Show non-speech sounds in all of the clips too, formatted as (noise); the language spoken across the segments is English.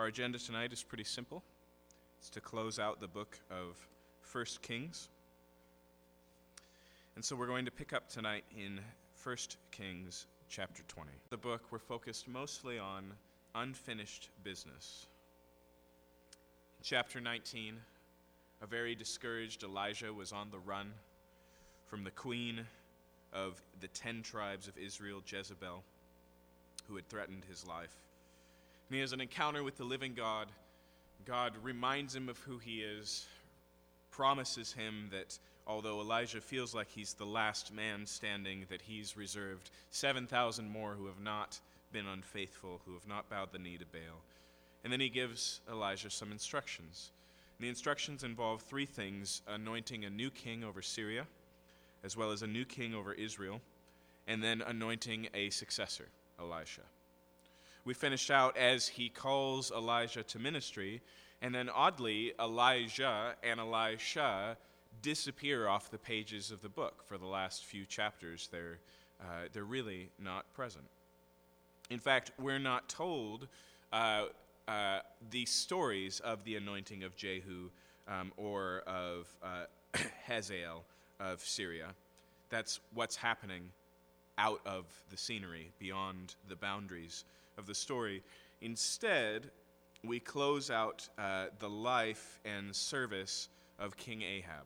Our agenda tonight is pretty simple. It's to close out the book of First Kings. And so we're going to pick up tonight in First Kings chapter 20. The book we're focused mostly on unfinished business. In chapter 19, a very discouraged Elijah was on the run from the queen of the ten tribes of Israel, Jezebel, who had threatened his life. And he has an encounter with the living God. God reminds him of who he is, promises him that although Elijah feels like he's the last man standing, that he's reserved 7,000 more who have not been unfaithful, who have not bowed the knee to Baal. And then he gives Elijah some instructions. And the instructions involve three things anointing a new king over Syria, as well as a new king over Israel, and then anointing a successor, Elisha we finished out as he calls Elijah to ministry, and then oddly, Elijah and Elisha disappear off the pages of the book for the last few chapters. They're, uh, they're really not present. In fact, we're not told uh, uh, the stories of the anointing of Jehu um, or of uh, (coughs) Hazael of Syria. That's what's happening out of the scenery, beyond the boundaries of the story. Instead, we close out uh, the life and service of King Ahab.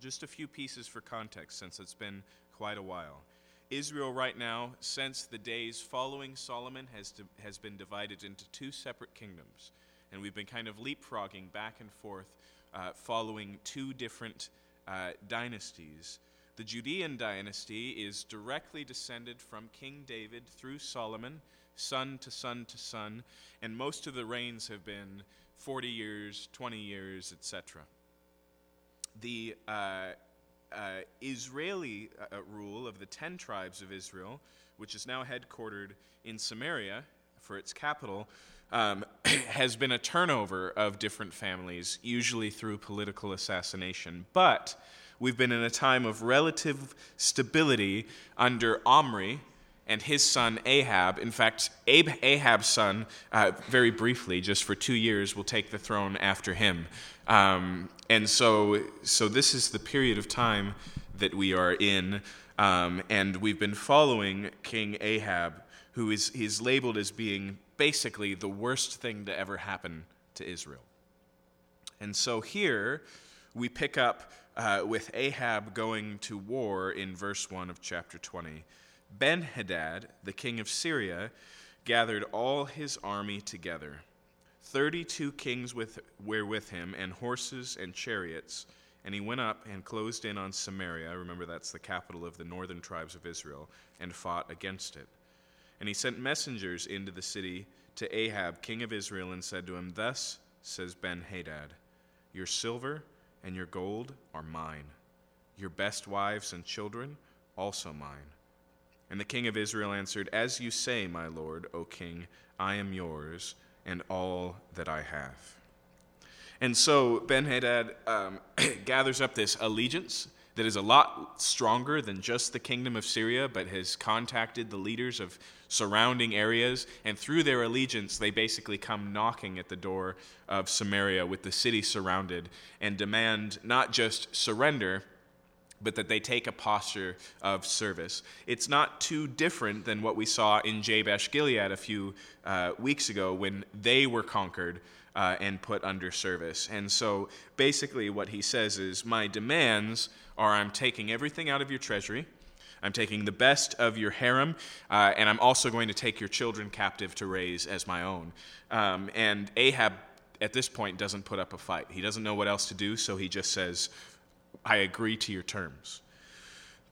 Just a few pieces for context, since it's been quite a while. Israel, right now, since the days following Solomon, has, has been divided into two separate kingdoms. And we've been kind of leapfrogging back and forth, uh, following two different uh, dynasties. The Judean dynasty is directly descended from King David through Solomon son to son to son, and most of the reigns have been 40 years, 20 years, etc. The uh, uh, Israeli uh, rule of the 10 tribes of Israel, which is now headquartered in Samaria for its capital, um, (clears throat) has been a turnover of different families, usually through political assassination. But we've been in a time of relative stability under Omri, and his son Ahab. In fact, Ahab's son, uh, very briefly, just for two years, will take the throne after him. Um, and so, so this is the period of time that we are in, um, and we've been following King Ahab, who is he's labeled as being basically the worst thing to ever happen to Israel. And so here we pick up uh, with Ahab going to war in verse 1 of chapter 20. Ben Hadad, the king of Syria, gathered all his army together. Thirty two kings with, were with him, and horses and chariots. And he went up and closed in on Samaria. Remember, that's the capital of the northern tribes of Israel, and fought against it. And he sent messengers into the city to Ahab, king of Israel, and said to him, Thus says Ben Hadad, Your silver and your gold are mine, your best wives and children also mine. And the king of Israel answered, As you say, my lord, O king, I am yours, and all that I have. And so Ben Hadad um, (clears throat) gathers up this allegiance that is a lot stronger than just the kingdom of Syria, but has contacted the leaders of surrounding areas. And through their allegiance, they basically come knocking at the door of Samaria with the city surrounded and demand not just surrender but that they take a posture of service. It's not too different than what we saw in Jabesh Gilead a few uh, weeks ago when they were conquered uh, and put under service. And so basically, what he says is, My demands are I'm taking everything out of your treasury. I'm taking the best of your harem, uh, and I'm also going to take your children captive to raise as my own. Um, and Ahab, at this point, doesn't put up a fight. He doesn't know what else to do, so he just says, I agree to your terms.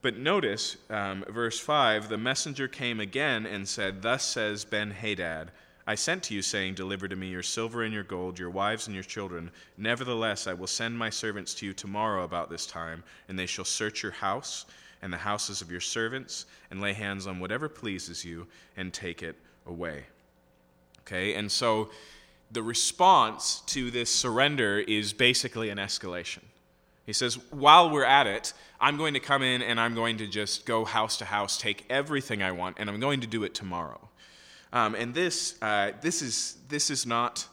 But notice, um, verse 5 the messenger came again and said, Thus says Ben Hadad, I sent to you, saying, Deliver to me your silver and your gold, your wives and your children. Nevertheless, I will send my servants to you tomorrow about this time, and they shall search your house and the houses of your servants, and lay hands on whatever pleases you, and take it away. Okay, and so the response to this surrender is basically an escalation. He says, while we're at it, I'm going to come in and I'm going to just go house to house, take everything I want, and I'm going to do it tomorrow. Um, and this, uh, this, is, this is not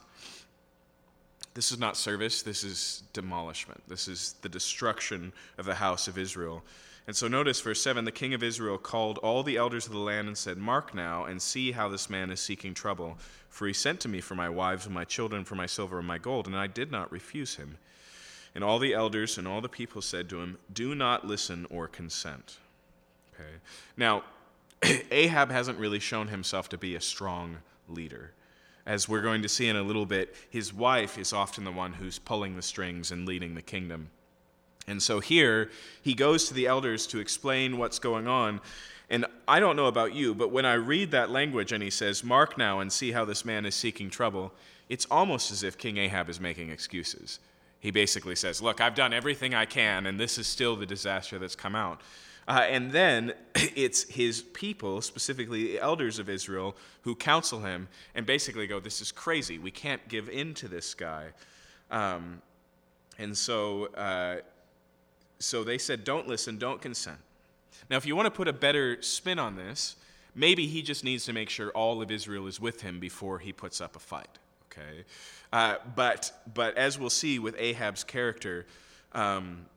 this is not service, this is demolishment. This is the destruction of the house of Israel. And so notice verse 7 the king of Israel called all the elders of the land and said, Mark now and see how this man is seeking trouble. For he sent to me for my wives and my children, for my silver and my gold, and I did not refuse him. And all the elders and all the people said to him, Do not listen or consent. Okay. Now, (clears throat) Ahab hasn't really shown himself to be a strong leader. As we're going to see in a little bit, his wife is often the one who's pulling the strings and leading the kingdom. And so here, he goes to the elders to explain what's going on. And I don't know about you, but when I read that language and he says, Mark now and see how this man is seeking trouble, it's almost as if King Ahab is making excuses. He basically says, Look, I've done everything I can, and this is still the disaster that's come out. Uh, and then (clears throat) it's his people, specifically the elders of Israel, who counsel him and basically go, This is crazy. We can't give in to this guy. Um, and so, uh, so they said, Don't listen, don't consent. Now, if you want to put a better spin on this, maybe he just needs to make sure all of Israel is with him before he puts up a fight. Okay? Uh, but, but as we'll see with Ahab's character, um,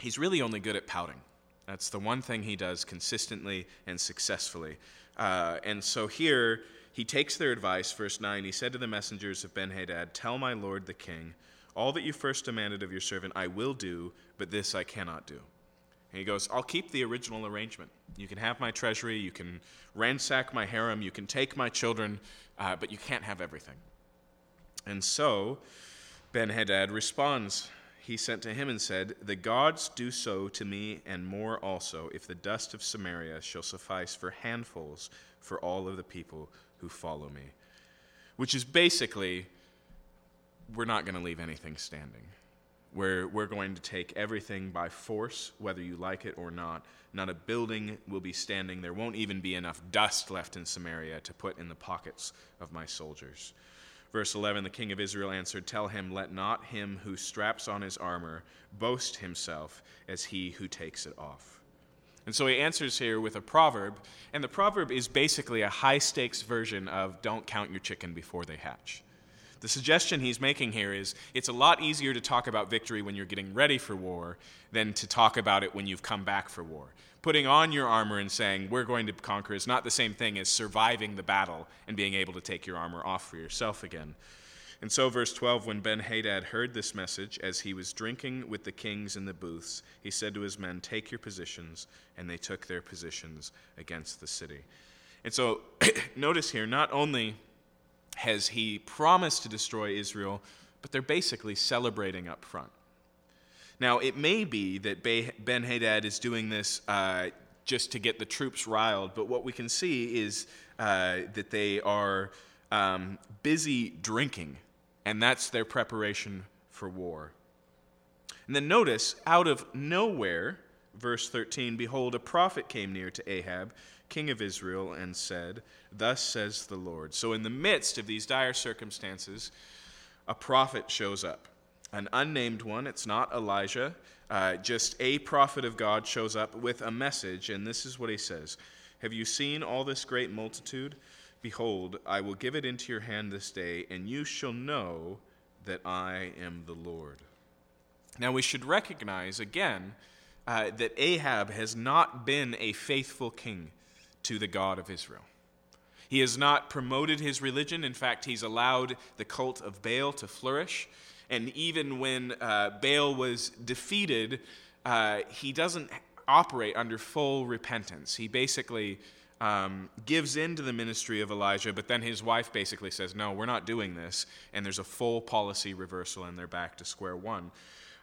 he's really only good at pouting. That's the one thing he does consistently and successfully. Uh, and so here, he takes their advice. Verse 9 He said to the messengers of Ben Hadad, Tell my lord the king, all that you first demanded of your servant I will do, but this I cannot do. And he goes, I'll keep the original arrangement. You can have my treasury, you can ransack my harem, you can take my children, uh, but you can't have everything. And so Ben Hadad responds he sent to him and said, The gods do so to me and more also, if the dust of Samaria shall suffice for handfuls for all of the people who follow me. Which is basically, we're not going to leave anything standing. We're, we're going to take everything by force, whether you like it or not. Not a building will be standing. There won't even be enough dust left in Samaria to put in the pockets of my soldiers. Verse 11 The king of Israel answered, Tell him, let not him who straps on his armor boast himself as he who takes it off. And so he answers here with a proverb, and the proverb is basically a high stakes version of don't count your chicken before they hatch. The suggestion he's making here is it's a lot easier to talk about victory when you're getting ready for war than to talk about it when you've come back for war putting on your armor and saying, We're going to conquer, is not the same thing as surviving the battle and being able to take your armor off for yourself again. And so, verse 12, when Ben Hadad heard this message, as he was drinking with the kings in the booths, he said to his men, Take your positions. And they took their positions against the city. And so, (clears throat) notice here, not only has he promised to destroy Israel, but they're basically celebrating up front. Now, it may be that Ben Hadad is doing this uh, just to get the troops riled, but what we can see is uh, that they are um, busy drinking, and that's their preparation for war. And then notice, out of nowhere, verse 13 Behold, a prophet came near to Ahab, king of Israel, and said, Thus says the Lord. So, in the midst of these dire circumstances, a prophet shows up an unnamed one. It's not Elijah. Uh, just a prophet of God shows up with a message, and this is what he says Have you seen all this great multitude? Behold, I will give it into your hand this day, and you shall know that I am the Lord. Now, we should recognize again uh, that Ahab has not been a faithful king to the God of Israel. He has not promoted his religion. In fact, he's allowed the cult of Baal to flourish. And even when uh, Baal was defeated, uh, he doesn't operate under full repentance. He basically um, gives in to the ministry of Elijah, but then his wife basically says, No, we're not doing this. And there's a full policy reversal, and they're back to square one.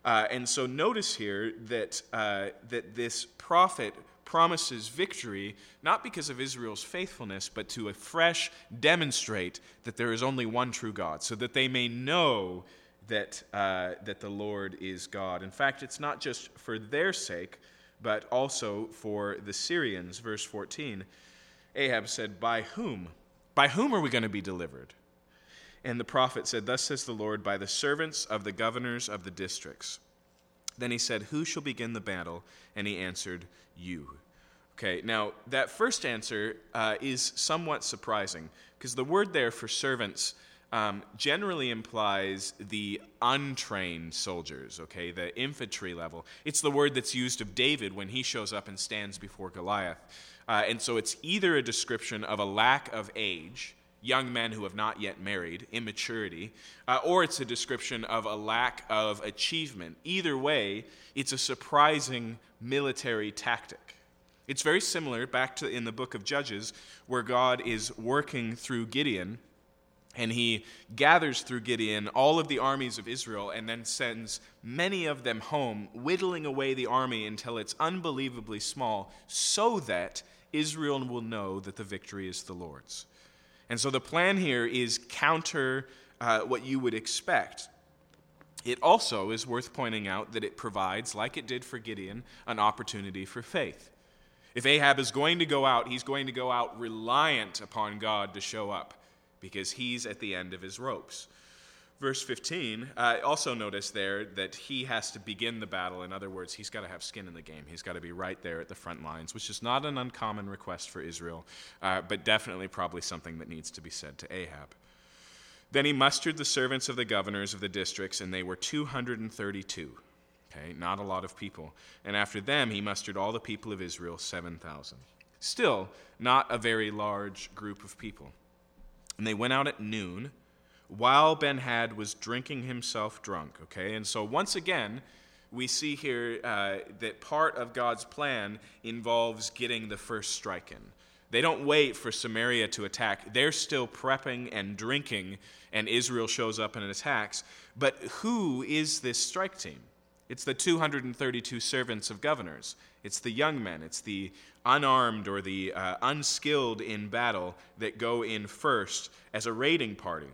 Uh, and so notice here that, uh, that this prophet promises victory not because of Israel's faithfulness, but to afresh demonstrate that there is only one true God, so that they may know that, uh, that the Lord is God. In fact, it's not just for their sake, but also for the Syrians. Verse 14 Ahab said, By whom? By whom are we going to be delivered? And the prophet said, Thus says the Lord, by the servants of the governors of the districts. Then he said, Who shall begin the battle? And he answered, You. Okay, now that first answer uh, is somewhat surprising because the word there for servants um, generally implies the untrained soldiers, okay, the infantry level. It's the word that's used of David when he shows up and stands before Goliath. Uh, and so it's either a description of a lack of age, young men who have not yet married, immaturity, uh, or it's a description of a lack of achievement. Either way, it's a surprising military tactic. It's very similar back to in the book of Judges, where God is working through Gideon and he gathers through Gideon all of the armies of Israel and then sends many of them home, whittling away the army until it's unbelievably small, so that Israel will know that the victory is the Lord's. And so the plan here is counter uh, what you would expect. It also is worth pointing out that it provides, like it did for Gideon, an opportunity for faith. If Ahab is going to go out, he's going to go out reliant upon God to show up because he's at the end of his ropes. Verse 15, uh, also notice there that he has to begin the battle. In other words, he's got to have skin in the game. He's got to be right there at the front lines, which is not an uncommon request for Israel, uh, but definitely probably something that needs to be said to Ahab. Then he mustered the servants of the governors of the districts, and they were 232. Okay, not a lot of people. And after them, he mustered all the people of Israel, 7,000. Still, not a very large group of people. And they went out at noon while Ben Had was drinking himself drunk. Okay, and so once again, we see here uh, that part of God's plan involves getting the first strike in. They don't wait for Samaria to attack. They're still prepping and drinking, and Israel shows up and attacks. But who is this strike team? It's the 232 servants of governors. It's the young men. It's the unarmed or the uh, unskilled in battle that go in first as a raiding party.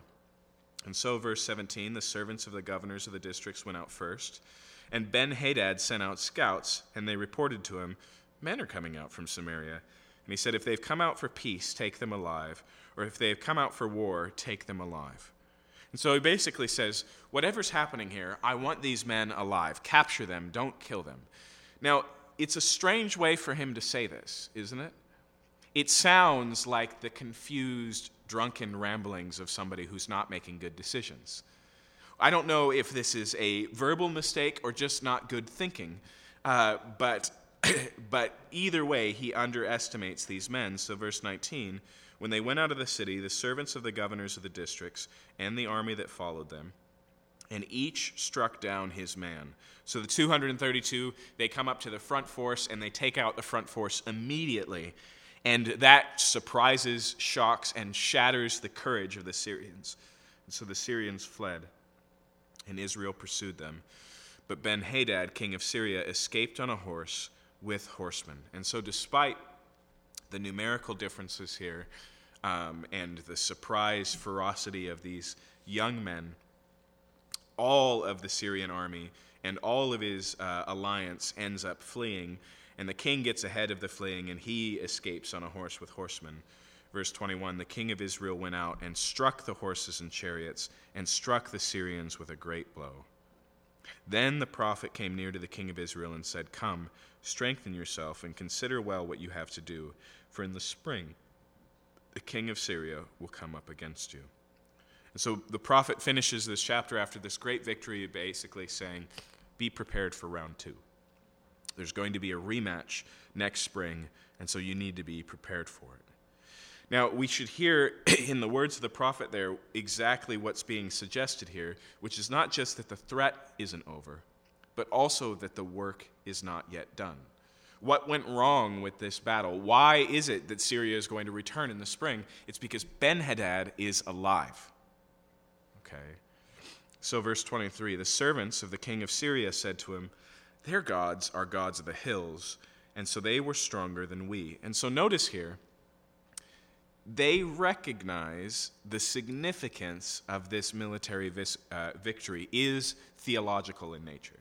And so, verse 17 the servants of the governors of the districts went out first. And Ben Hadad sent out scouts, and they reported to him, Men are coming out from Samaria. And he said, If they've come out for peace, take them alive. Or if they have come out for war, take them alive. And so he basically says, Whatever's happening here, I want these men alive. Capture them, don't kill them. Now, it's a strange way for him to say this, isn't it? It sounds like the confused, drunken ramblings of somebody who's not making good decisions. I don't know if this is a verbal mistake or just not good thinking, uh, but, (coughs) but either way, he underestimates these men. So, verse 19 when they went out of the city, the servants of the governors of the districts and the army that followed them, and each struck down his man. So the 232, they come up to the front force and they take out the front force immediately. And that surprises, shocks, and shatters the courage of the Syrians. And so the Syrians fled, and Israel pursued them. But Ben Hadad, king of Syria, escaped on a horse with horsemen. And so, despite the numerical differences here, um, and the surprise ferocity of these young men, all of the Syrian army and all of his uh, alliance ends up fleeing, and the king gets ahead of the fleeing, and he escapes on a horse with horsemen. Verse 21 The king of Israel went out and struck the horses and chariots, and struck the Syrians with a great blow. Then the prophet came near to the king of Israel and said, Come, strengthen yourself, and consider well what you have to do, for in the spring the king of Syria will come up against you. And so the prophet finishes this chapter after this great victory, basically saying, Be prepared for round two. There's going to be a rematch next spring, and so you need to be prepared for it. Now, we should hear (clears throat) in the words of the prophet there exactly what's being suggested here, which is not just that the threat isn't over, but also that the work is not yet done. What went wrong with this battle? Why is it that Syria is going to return in the spring? It's because Ben Hadad is alive. Okay. So, verse 23 the servants of the king of Syria said to him, Their gods are gods of the hills, and so they were stronger than we. And so, notice here, they recognize the significance of this military vis- uh, victory is theological in nature.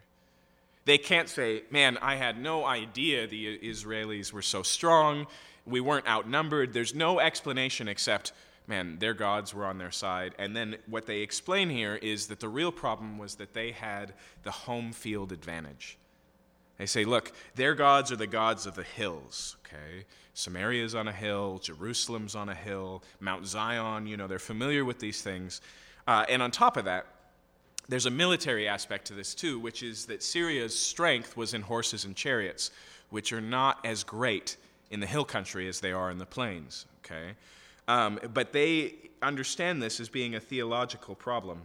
They can't say, man, I had no idea the Israelis were so strong. We weren't outnumbered. There's no explanation except, man, their gods were on their side. And then what they explain here is that the real problem was that they had the home field advantage. They say, look, their gods are the gods of the hills, okay? Samaria's on a hill, Jerusalem's on a hill, Mount Zion, you know, they're familiar with these things. Uh, and on top of that, there's a military aspect to this too, which is that Syria's strength was in horses and chariots, which are not as great in the hill country as they are in the plains, okay? Um, but they understand this as being a theological problem.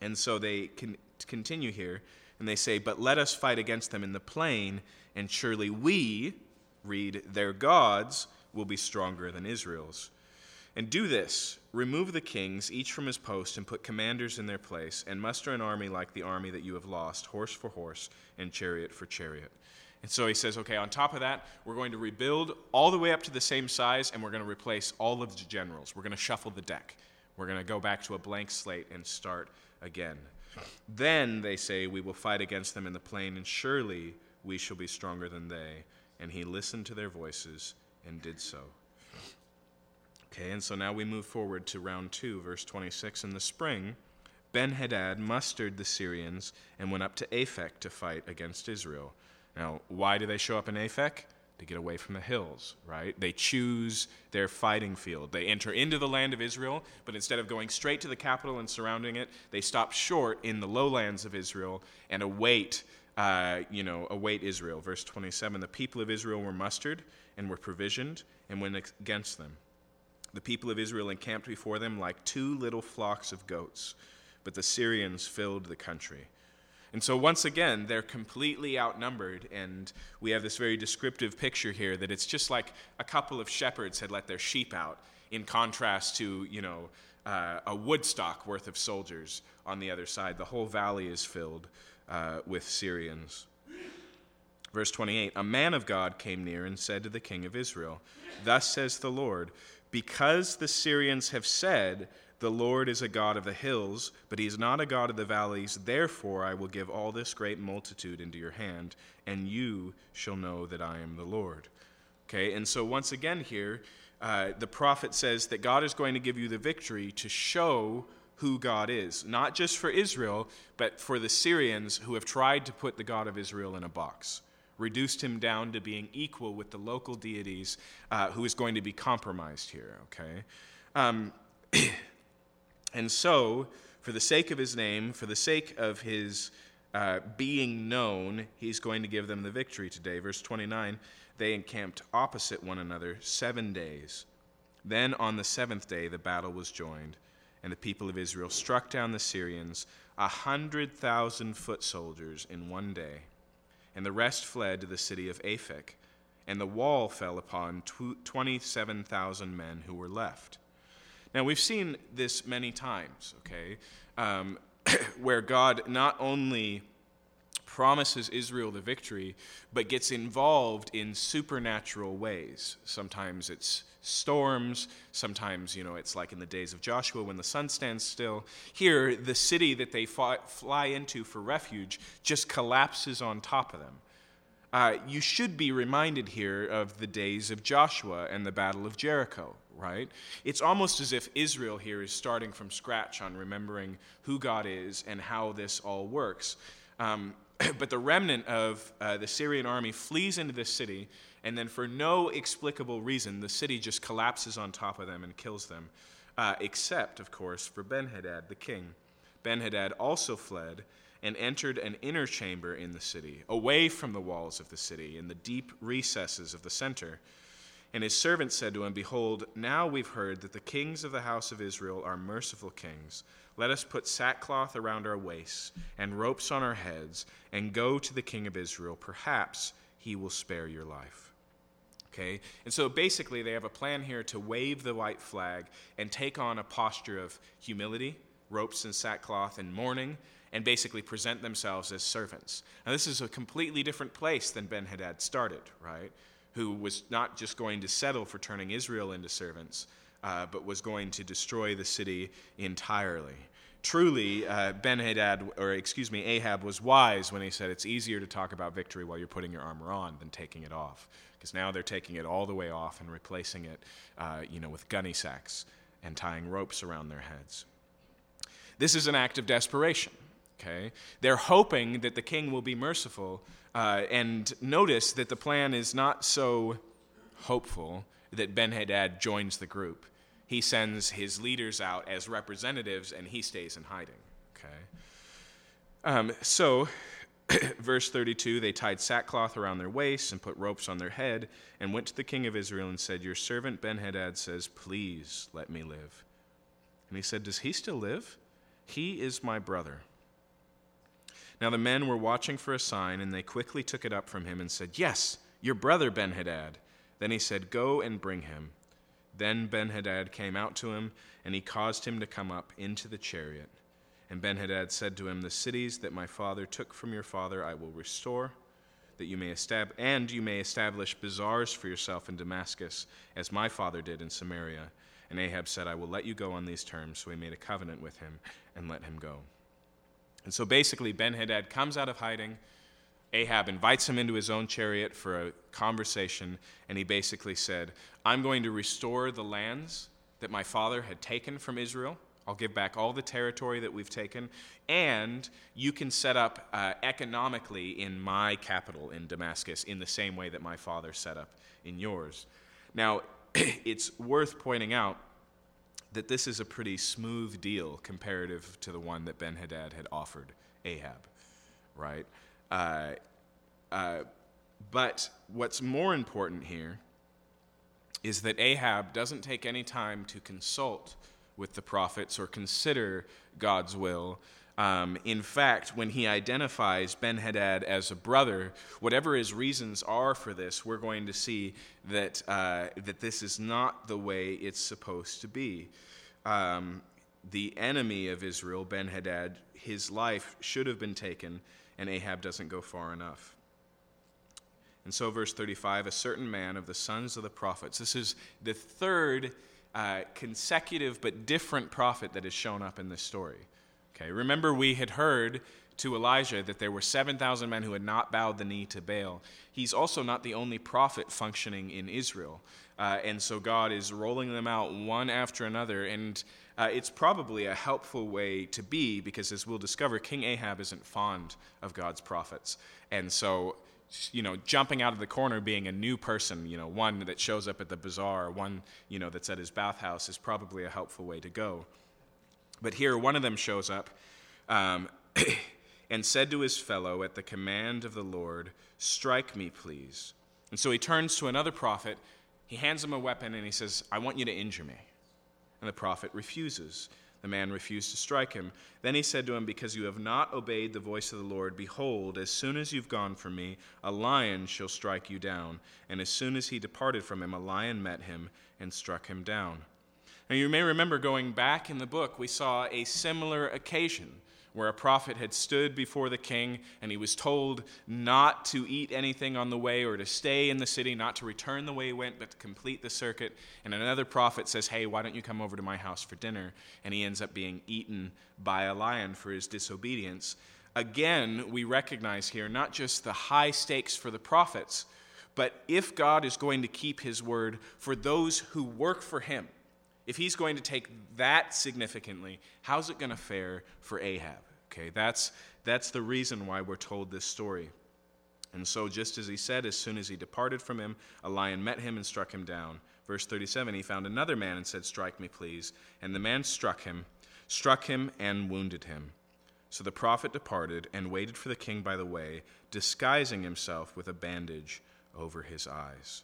And so they can continue here and they say, But let us fight against them in the plain, and surely we, read, their gods, will be stronger than Israel's. And do this remove the kings, each from his post, and put commanders in their place, and muster an army like the army that you have lost, horse for horse, and chariot for chariot. And so he says, okay, on top of that, we're going to rebuild all the way up to the same size, and we're going to replace all of the generals. We're going to shuffle the deck. We're going to go back to a blank slate and start again. Then, they say, we will fight against them in the plain, and surely we shall be stronger than they. And he listened to their voices and did so. Okay, and so now we move forward to round two, verse 26. In the spring, Ben Hadad mustered the Syrians and went up to Aphek to fight against Israel. Now, why do they show up in Aphek? To get away from the hills, right? They choose their fighting field. They enter into the land of Israel, but instead of going straight to the capital and surrounding it, they stop short in the lowlands of Israel and await, uh, you know, await Israel. Verse 27 The people of Israel were mustered and were provisioned and went against them. The people of Israel encamped before them like two little flocks of goats, but the Syrians filled the country. And so, once again, they're completely outnumbered, and we have this very descriptive picture here that it's just like a couple of shepherds had let their sheep out, in contrast to, you know, uh, a Woodstock worth of soldiers on the other side. The whole valley is filled uh, with Syrians. Verse 28 A man of God came near and said to the king of Israel, Thus says the Lord, because the Syrians have said, the Lord is a God of the hills, but he is not a God of the valleys. Therefore, I will give all this great multitude into your hand, and you shall know that I am the Lord. Okay, and so once again here, uh, the prophet says that God is going to give you the victory to show who God is, not just for Israel, but for the Syrians who have tried to put the God of Israel in a box, reduced him down to being equal with the local deities, uh, who is going to be compromised here. Okay. Um, (clears throat) And so, for the sake of his name, for the sake of his uh, being known, he's going to give them the victory today. Verse 29 they encamped opposite one another seven days. Then on the seventh day, the battle was joined, and the people of Israel struck down the Syrians, a hundred thousand foot soldiers in one day. And the rest fled to the city of Aphek, and the wall fell upon 27,000 men who were left. Now, we've seen this many times, okay, um, (coughs) where God not only promises Israel the victory, but gets involved in supernatural ways. Sometimes it's storms, sometimes, you know, it's like in the days of Joshua when the sun stands still. Here, the city that they fly into for refuge just collapses on top of them. Uh, you should be reminded here of the days of Joshua and the Battle of Jericho, right? It's almost as if Israel here is starting from scratch on remembering who God is and how this all works. Um, (clears throat) but the remnant of uh, the Syrian army flees into this city, and then for no explicable reason, the city just collapses on top of them and kills them, uh, except, of course, for Ben Hadad, the king. Ben Hadad also fled and entered an inner chamber in the city, away from the walls of the city, in the deep recesses of the center. And his servants said to him, Behold, now we've heard that the kings of the house of Israel are merciful kings. Let us put sackcloth around our waists and ropes on our heads and go to the king of Israel. Perhaps he will spare your life. Okay? And so basically, they have a plan here to wave the white flag and take on a posture of humility, ropes and sackcloth, and mourning, and basically present themselves as servants. Now, this is a completely different place than Ben Hadad started, right? Who was not just going to settle for turning Israel into servants, uh, but was going to destroy the city entirely. Truly, uh, Ben Hadad, or excuse me, Ahab was wise when he said it's easier to talk about victory while you're putting your armor on than taking it off. Because now they're taking it all the way off and replacing it, uh, you know, with gunny sacks and tying ropes around their heads. This is an act of desperation Okay? They're hoping that the king will be merciful. Uh, and notice that the plan is not so hopeful that Ben Hadad joins the group. He sends his leaders out as representatives and he stays in hiding. Okay? Um, so, (clears throat) verse 32 they tied sackcloth around their waists and put ropes on their head and went to the king of Israel and said, Your servant Ben Hadad says, Please let me live. And he said, Does he still live? He is my brother. Now the men were watching for a sign, and they quickly took it up from him and said, Yes, your brother Ben Hadad. Then he said, Go and bring him. Then Ben Hadad came out to him, and he caused him to come up into the chariot. And Ben Hadad said to him, The cities that my father took from your father I will restore, that you may establish, and you may establish bazaars for yourself in Damascus, as my father did in Samaria. And Ahab said, I will let you go on these terms. So he made a covenant with him and let him go. And so basically, Ben Hadad comes out of hiding. Ahab invites him into his own chariot for a conversation, and he basically said, I'm going to restore the lands that my father had taken from Israel. I'll give back all the territory that we've taken, and you can set up uh, economically in my capital in Damascus in the same way that my father set up in yours. Now, (clears throat) it's worth pointing out that this is a pretty smooth deal comparative to the one that Ben Hadad had offered Ahab, right? Uh, uh, but what's more important here is that Ahab doesn't take any time to consult with the prophets or consider God's will. Um, in fact, when he identifies Ben Hadad as a brother, whatever his reasons are for this, we're going to see that, uh, that this is not the way it's supposed to be. Um, the enemy of Israel, Ben Hadad, his life should have been taken, and Ahab doesn't go far enough. And so, verse 35 a certain man of the sons of the prophets, this is the third uh, consecutive but different prophet that has shown up in this story. Okay, remember we had heard to Elijah that there were 7,000 men who had not bowed the knee to Baal. He's also not the only prophet functioning in Israel. Uh, and so God is rolling them out one after another. And uh, it's probably a helpful way to be because, as we'll discover, King Ahab isn't fond of God's prophets. And so, you know, jumping out of the corner, being a new person, you know, one that shows up at the bazaar, one, you know, that's at his bathhouse, is probably a helpful way to go. But here, one of them shows up um, (coughs) and said to his fellow, at the command of the Lord, Strike me, please. And so he turns to another prophet he hands him a weapon and he says, I want you to injure me. And the prophet refuses. The man refused to strike him. Then he said to him, Because you have not obeyed the voice of the Lord, behold, as soon as you've gone from me, a lion shall strike you down. And as soon as he departed from him, a lion met him and struck him down. Now you may remember going back in the book, we saw a similar occasion where a prophet had stood before the king and he was told not to eat anything on the way or to stay in the city, not to return the way he went, but to complete the circuit. And another prophet says, Hey, why don't you come over to my house for dinner? And he ends up being eaten by a lion for his disobedience. Again, we recognize here not just the high stakes for the prophets, but if God is going to keep his word for those who work for him, if he's going to take that significantly, how's it going to fare for Ahab? Okay, that's, that's the reason why we're told this story. And so, just as he said, as soon as he departed from him, a lion met him and struck him down. Verse 37 He found another man and said, Strike me, please. And the man struck him, struck him, and wounded him. So the prophet departed and waited for the king by the way, disguising himself with a bandage over his eyes.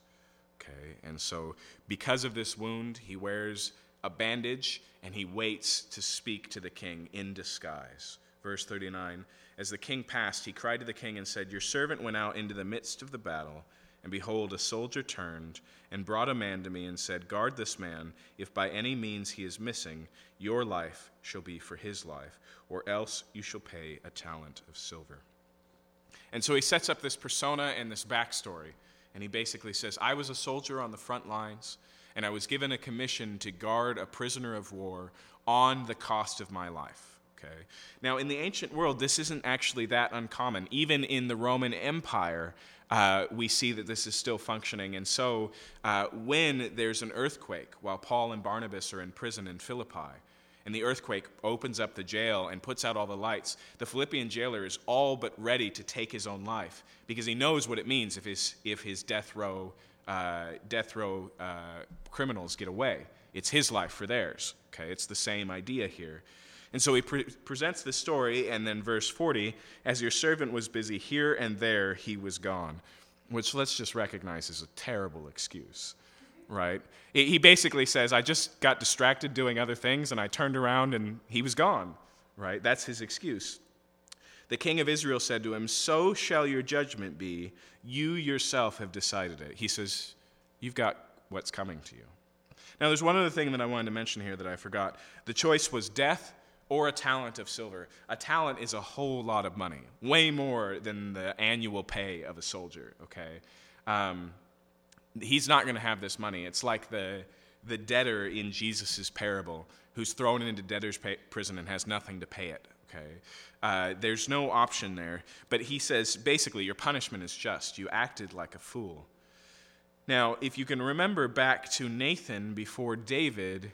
Okay, and so because of this wound, he wears a bandage and he waits to speak to the king in disguise. Verse 39 As the king passed, he cried to the king and said, Your servant went out into the midst of the battle, and behold, a soldier turned and brought a man to me and said, Guard this man. If by any means he is missing, your life shall be for his life, or else you shall pay a talent of silver. And so he sets up this persona and this backstory. And he basically says, I was a soldier on the front lines, and I was given a commission to guard a prisoner of war on the cost of my life. Okay. Now, in the ancient world, this isn't actually that uncommon. Even in the Roman Empire, uh, we see that this is still functioning. And so, uh, when there's an earthquake while Paul and Barnabas are in prison in Philippi, and the earthquake opens up the jail and puts out all the lights, the Philippian jailer is all but ready to take his own life because he knows what it means if his, if his death row, uh, death row uh, criminals get away. It's his life for theirs. Okay, it's the same idea here. And so he pre- presents this story, and then verse 40 as your servant was busy here and there, he was gone, which let's just recognize is a terrible excuse right? He basically says, I just got distracted doing other things and I turned around and he was gone, right? That's his excuse. The king of Israel said to him, So shall your judgment be. You yourself have decided it. He says, You've got what's coming to you. Now, there's one other thing that I wanted to mention here that I forgot. The choice was death or a talent of silver. A talent is a whole lot of money, way more than the annual pay of a soldier, okay? Um, he's not going to have this money. It's like the, the debtor in Jesus' parable who's thrown into debtor's pay, prison and has nothing to pay it. Okay? Uh, there's no option there. But he says basically, your punishment is just. You acted like a fool. Now, if you can remember back to Nathan before David,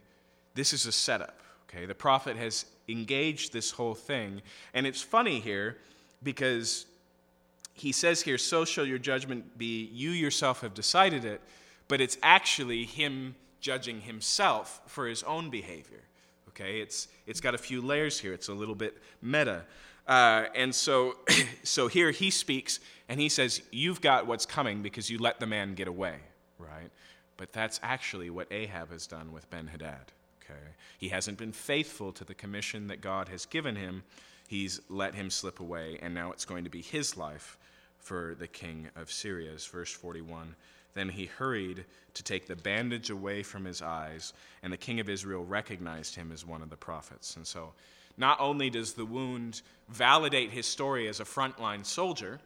this is a setup. Okay? The prophet has engaged this whole thing. And it's funny here because he says here, So shall your judgment be. You yourself have decided it, but it's actually him judging himself for his own behavior. Okay, it's, it's got a few layers here, it's a little bit meta. Uh, and so, (clears throat) so here he speaks and he says, You've got what's coming because you let the man get away, right? But that's actually what Ahab has done with Ben Hadad. Okay? He hasn't been faithful to the commission that God has given him. He's let him slip away, and now it's going to be his life for the king of Syria. Verse 41. Then he hurried to take the bandage away from his eyes, and the king of Israel recognized him as one of the prophets. And so, not only does the wound validate his story as a frontline soldier,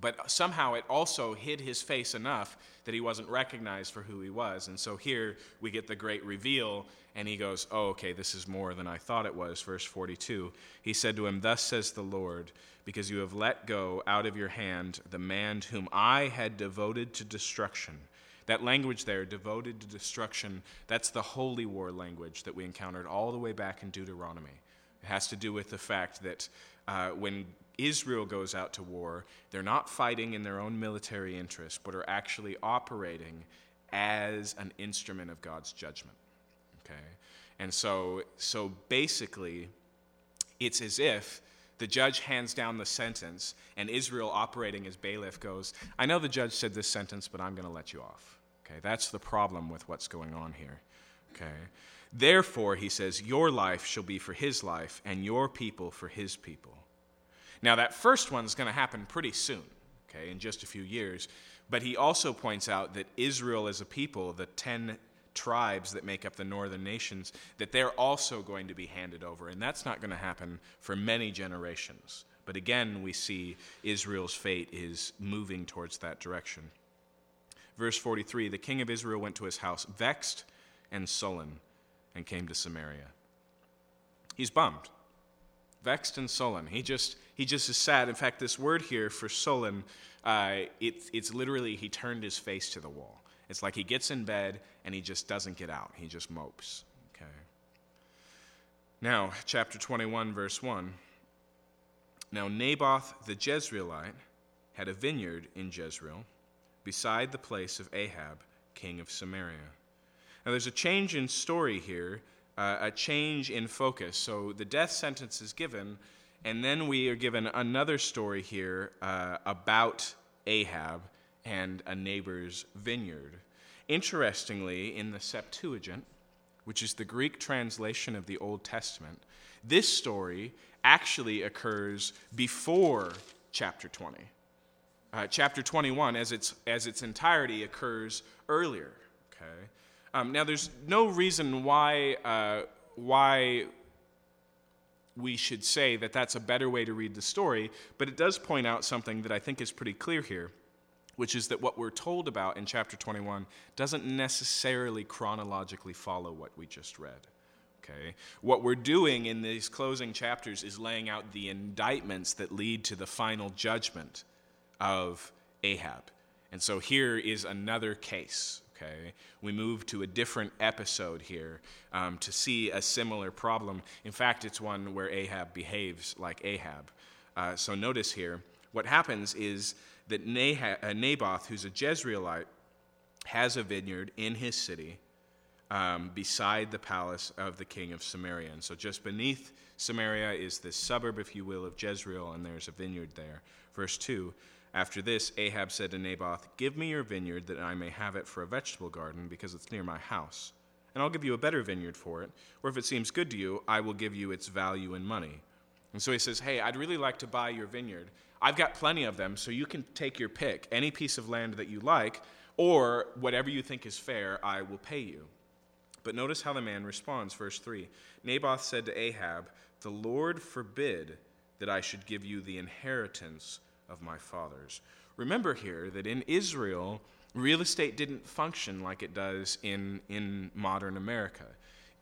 but somehow it also hid his face enough that he wasn't recognized for who he was. And so here we get the great reveal, and he goes, Oh, okay, this is more than I thought it was. Verse 42 He said to him, Thus says the Lord, because you have let go out of your hand the man whom I had devoted to destruction. That language there, devoted to destruction, that's the holy war language that we encountered all the way back in Deuteronomy. It has to do with the fact that uh, when Israel goes out to war, they're not fighting in their own military interest, but are actually operating as an instrument of God's judgment. Okay? And so, so basically, it's as if the judge hands down the sentence, and Israel, operating as bailiff, goes, I know the judge said this sentence, but I'm going to let you off. Okay, that's the problem with what's going on here. Okay. Therefore, he says, Your life shall be for his life, and your people for his people. Now, that first one is going to happen pretty soon, okay, in just a few years. But he also points out that Israel as a people, the 10 tribes that make up the northern nations, that they're also going to be handed over. And that's not going to happen for many generations. But again, we see Israel's fate is moving towards that direction. Verse 43 The king of Israel went to his house, vexed and sullen, and came to Samaria. He's bummed, vexed and sullen. He just, he just is sad. In fact, this word here for sullen, uh, it, it's literally he turned his face to the wall. It's like he gets in bed and he just doesn't get out. He just mopes. Okay. Now, chapter 21, verse 1. Now, Naboth the Jezreelite had a vineyard in Jezreel beside the place of Ahab, king of Samaria. Now, there's a change in story here, uh, a change in focus. So the death sentence is given, and then we are given another story here uh, about Ahab and a neighbor's vineyard. Interestingly, in the Septuagint, which is the Greek translation of the Old Testament, this story actually occurs before chapter 20. Uh, chapter 21, as its, as its entirety, occurs earlier. Okay? Um, now, there's no reason why, uh, why we should say that that's a better way to read the story, but it does point out something that I think is pretty clear here which is that what we're told about in chapter 21 doesn't necessarily chronologically follow what we just read. Okay? What we're doing in these closing chapters is laying out the indictments that lead to the final judgment of Ahab. And so here is another case. Okay, we move to a different episode here um, to see a similar problem. In fact, it's one where Ahab behaves like Ahab. Uh, so notice here, what happens is that uh, Naboth, who's a Jezreelite, has a vineyard in his city um, beside the palace of the king of Samaria. And so just beneath Samaria is this suburb, if you will, of Jezreel, and there's a vineyard there. Verse 2 After this, Ahab said to Naboth, Give me your vineyard that I may have it for a vegetable garden, because it's near my house. And I'll give you a better vineyard for it, or if it seems good to you, I will give you its value in money. And so he says, Hey, I'd really like to buy your vineyard. I've got plenty of them, so you can take your pick, any piece of land that you like, or whatever you think is fair, I will pay you. But notice how the man responds, verse 3. Naboth said to Ahab, The Lord forbid that I should give you the inheritance of my fathers. Remember here that in Israel, real estate didn't function like it does in, in modern America.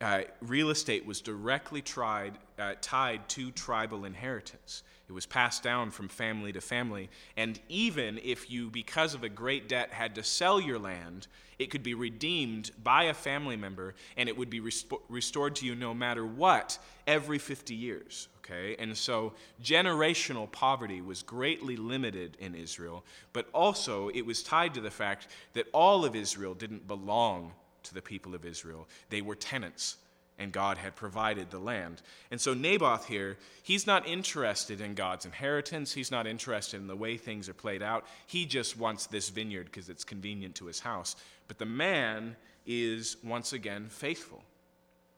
Uh, real estate was directly tried, uh, tied to tribal inheritance. It was passed down from family to family. And even if you, because of a great debt, had to sell your land, it could be redeemed by a family member and it would be resp- restored to you no matter what every 50 years. Okay? And so generational poverty was greatly limited in Israel, but also it was tied to the fact that all of Israel didn't belong to the people of Israel, they were tenants and God had provided the land. And so Naboth here, he's not interested in God's inheritance. He's not interested in the way things are played out. He just wants this vineyard because it's convenient to his house. But the man is once again faithful.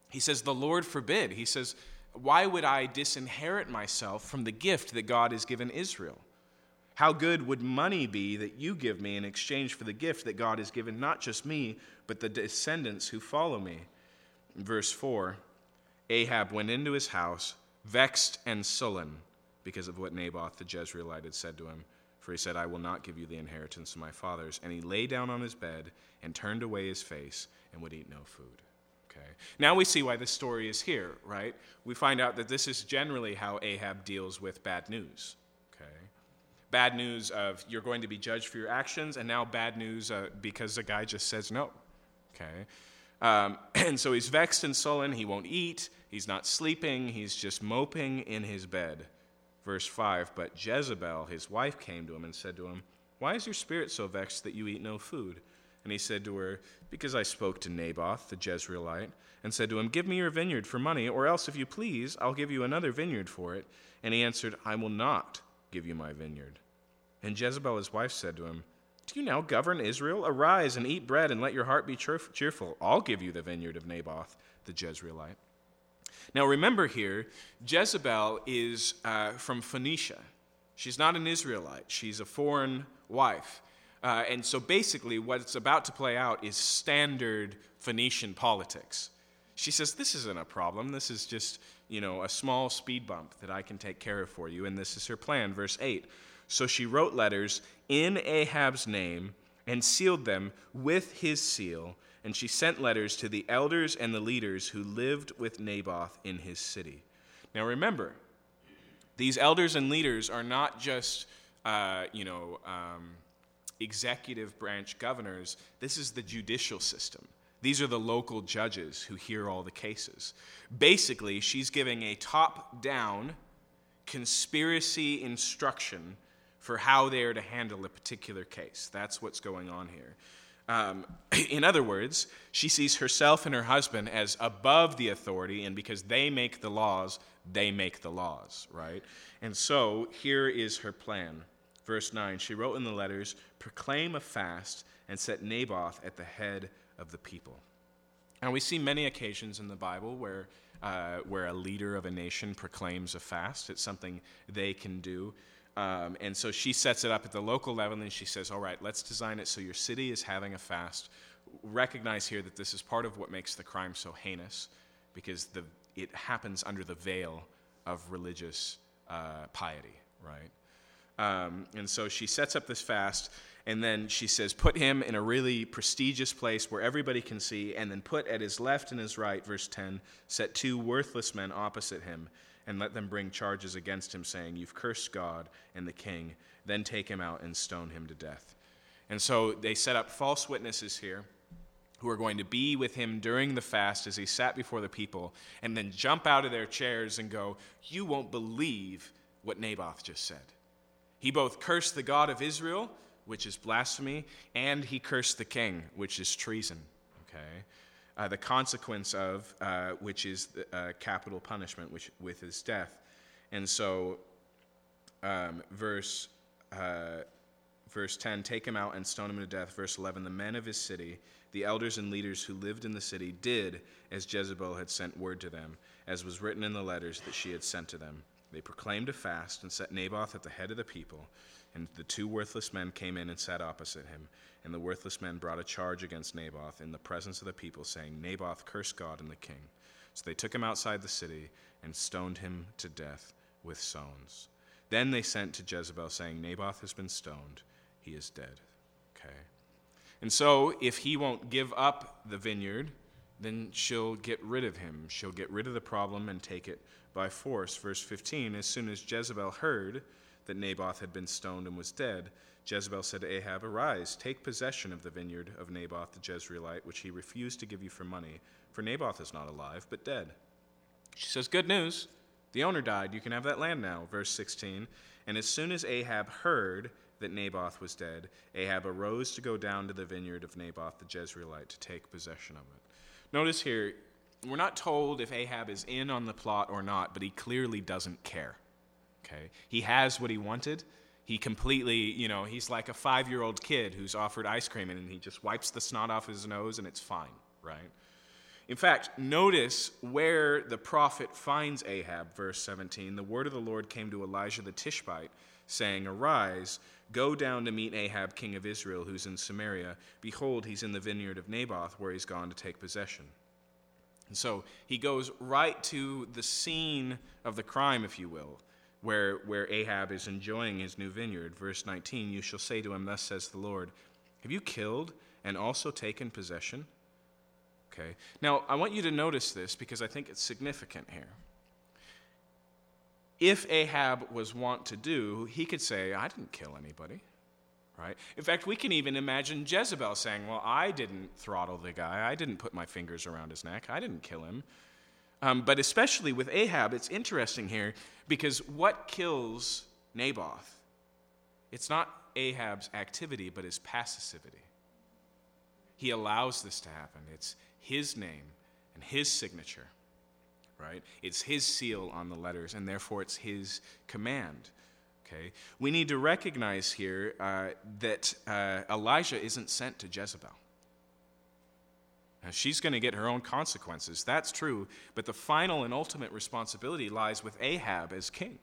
He says, The Lord forbid. He says, Why would I disinherit myself from the gift that God has given Israel? How good would money be that you give me in exchange for the gift that God has given not just me, but the descendants who follow me? verse 4 Ahab went into his house, vexed and sullen because of what Naboth the Jezreelite had said to him. For he said, I will not give you the inheritance of my fathers. And he lay down on his bed and turned away his face and would eat no food. Okay. Now we see why this story is here, right? We find out that this is generally how Ahab deals with bad news. Okay. Bad news of you're going to be judged for your actions, and now bad news uh, because the guy just says no. Okay. Um, (clears throat) and so he's vexed and sullen. He won't eat. He's not sleeping. He's just moping in his bed. Verse 5 But Jezebel, his wife, came to him and said to him, Why is your spirit so vexed that you eat no food? And he said to her, Because I spoke to Naboth, the Jezreelite, and said to him, Give me your vineyard for money, or else, if you please, I'll give you another vineyard for it. And he answered, I will not give you my vineyard. And Jezebel, his wife, said to him, do you now govern Israel? Arise and eat bread, and let your heart be cheerful. I'll give you the vineyard of Naboth, the Jezreelite. Now remember here, Jezebel is uh, from Phoenicia. She's not an Israelite, she's a foreign wife. Uh, and so basically, what's about to play out is standard Phoenician politics. She says, This isn't a problem. This is just, you know, a small speed bump that I can take care of for you. And this is her plan. Verse 8 so she wrote letters in Ahab's name and sealed them with his seal. And she sent letters to the elders and the leaders who lived with Naboth in his city. Now remember, these elders and leaders are not just, uh, you know, um, executive branch governors. This is the judicial system. These are the local judges who hear all the cases. Basically, she's giving a top down conspiracy instruction for how they are to handle a particular case. That's what's going on here. Um, (clears throat) in other words, she sees herself and her husband as above the authority, and because they make the laws, they make the laws, right? And so here is her plan. Verse 9 She wrote in the letters, Proclaim a fast and set Naboth at the head of the people. Now, we see many occasions in the Bible where, uh, where a leader of a nation proclaims a fast. It's something they can do. Um, and so she sets it up at the local level and she says, All right, let's design it so your city is having a fast. Recognize here that this is part of what makes the crime so heinous because the, it happens under the veil of religious uh, piety, right? Um, and so she sets up this fast, and then she says, Put him in a really prestigious place where everybody can see, and then put at his left and his right, verse 10, set two worthless men opposite him and let them bring charges against him, saying, You've cursed God and the king. Then take him out and stone him to death. And so they set up false witnesses here. who are going to be with him during the fast as he sat before the people, and then jump out of their chairs and go, You won't believe what Naboth just said. He both cursed the God of Israel, which is blasphemy, and he cursed the king, which is treason. Okay? Uh, the consequence of uh, which is the, uh, capital punishment, which with his death. And so, um, verse uh, verse 10 take him out and stone him to death. Verse 11 the men of his city, the elders and leaders who lived in the city, did as Jezebel had sent word to them, as was written in the letters that she had sent to them. They proclaimed a fast and set Naboth at the head of the people. And the two worthless men came in and sat opposite him. And the worthless men brought a charge against Naboth in the presence of the people, saying, Naboth cursed God and the king. So they took him outside the city and stoned him to death with stones. Then they sent to Jezebel, saying, Naboth has been stoned, he is dead. Okay. And so, if he won't give up the vineyard, then she'll get rid of him. She'll get rid of the problem and take it by force. Verse 15 As soon as Jezebel heard that Naboth had been stoned and was dead, Jezebel said to Ahab, Arise, take possession of the vineyard of Naboth the Jezreelite, which he refused to give you for money, for Naboth is not alive, but dead. She says, Good news. The owner died. You can have that land now. Verse 16. And as soon as Ahab heard that Naboth was dead, Ahab arose to go down to the vineyard of Naboth the Jezreelite to take possession of it. Notice here, we're not told if Ahab is in on the plot or not, but he clearly doesn't care. Okay? He has what he wanted. He completely, you know, he's like a five year old kid who's offered ice cream and he just wipes the snot off his nose and it's fine, right? In fact, notice where the prophet finds Ahab, verse 17. The word of the Lord came to Elijah the Tishbite, saying, Arise, go down to meet Ahab, king of Israel, who's in Samaria. Behold, he's in the vineyard of Naboth, where he's gone to take possession. And so he goes right to the scene of the crime, if you will, where, where Ahab is enjoying his new vineyard. Verse 19 You shall say to him, Thus says the Lord, Have you killed and also taken possession? Okay. Now, I want you to notice this because I think it's significant here. If Ahab was wont to do, he could say, I didn't kill anybody. Right? In fact, we can even imagine Jezebel saying, Well, I didn't throttle the guy. I didn't put my fingers around his neck. I didn't kill him. Um, but especially with Ahab, it's interesting here because what kills Naboth? It's not Ahab's activity, but his passivity. He allows this to happen. It's his name and his signature, right? It's his seal on the letters, and therefore it's his command. Okay? We need to recognize here uh, that uh, Elijah isn't sent to Jezebel. Now, she's going to get her own consequences. That's true. But the final and ultimate responsibility lies with Ahab as king.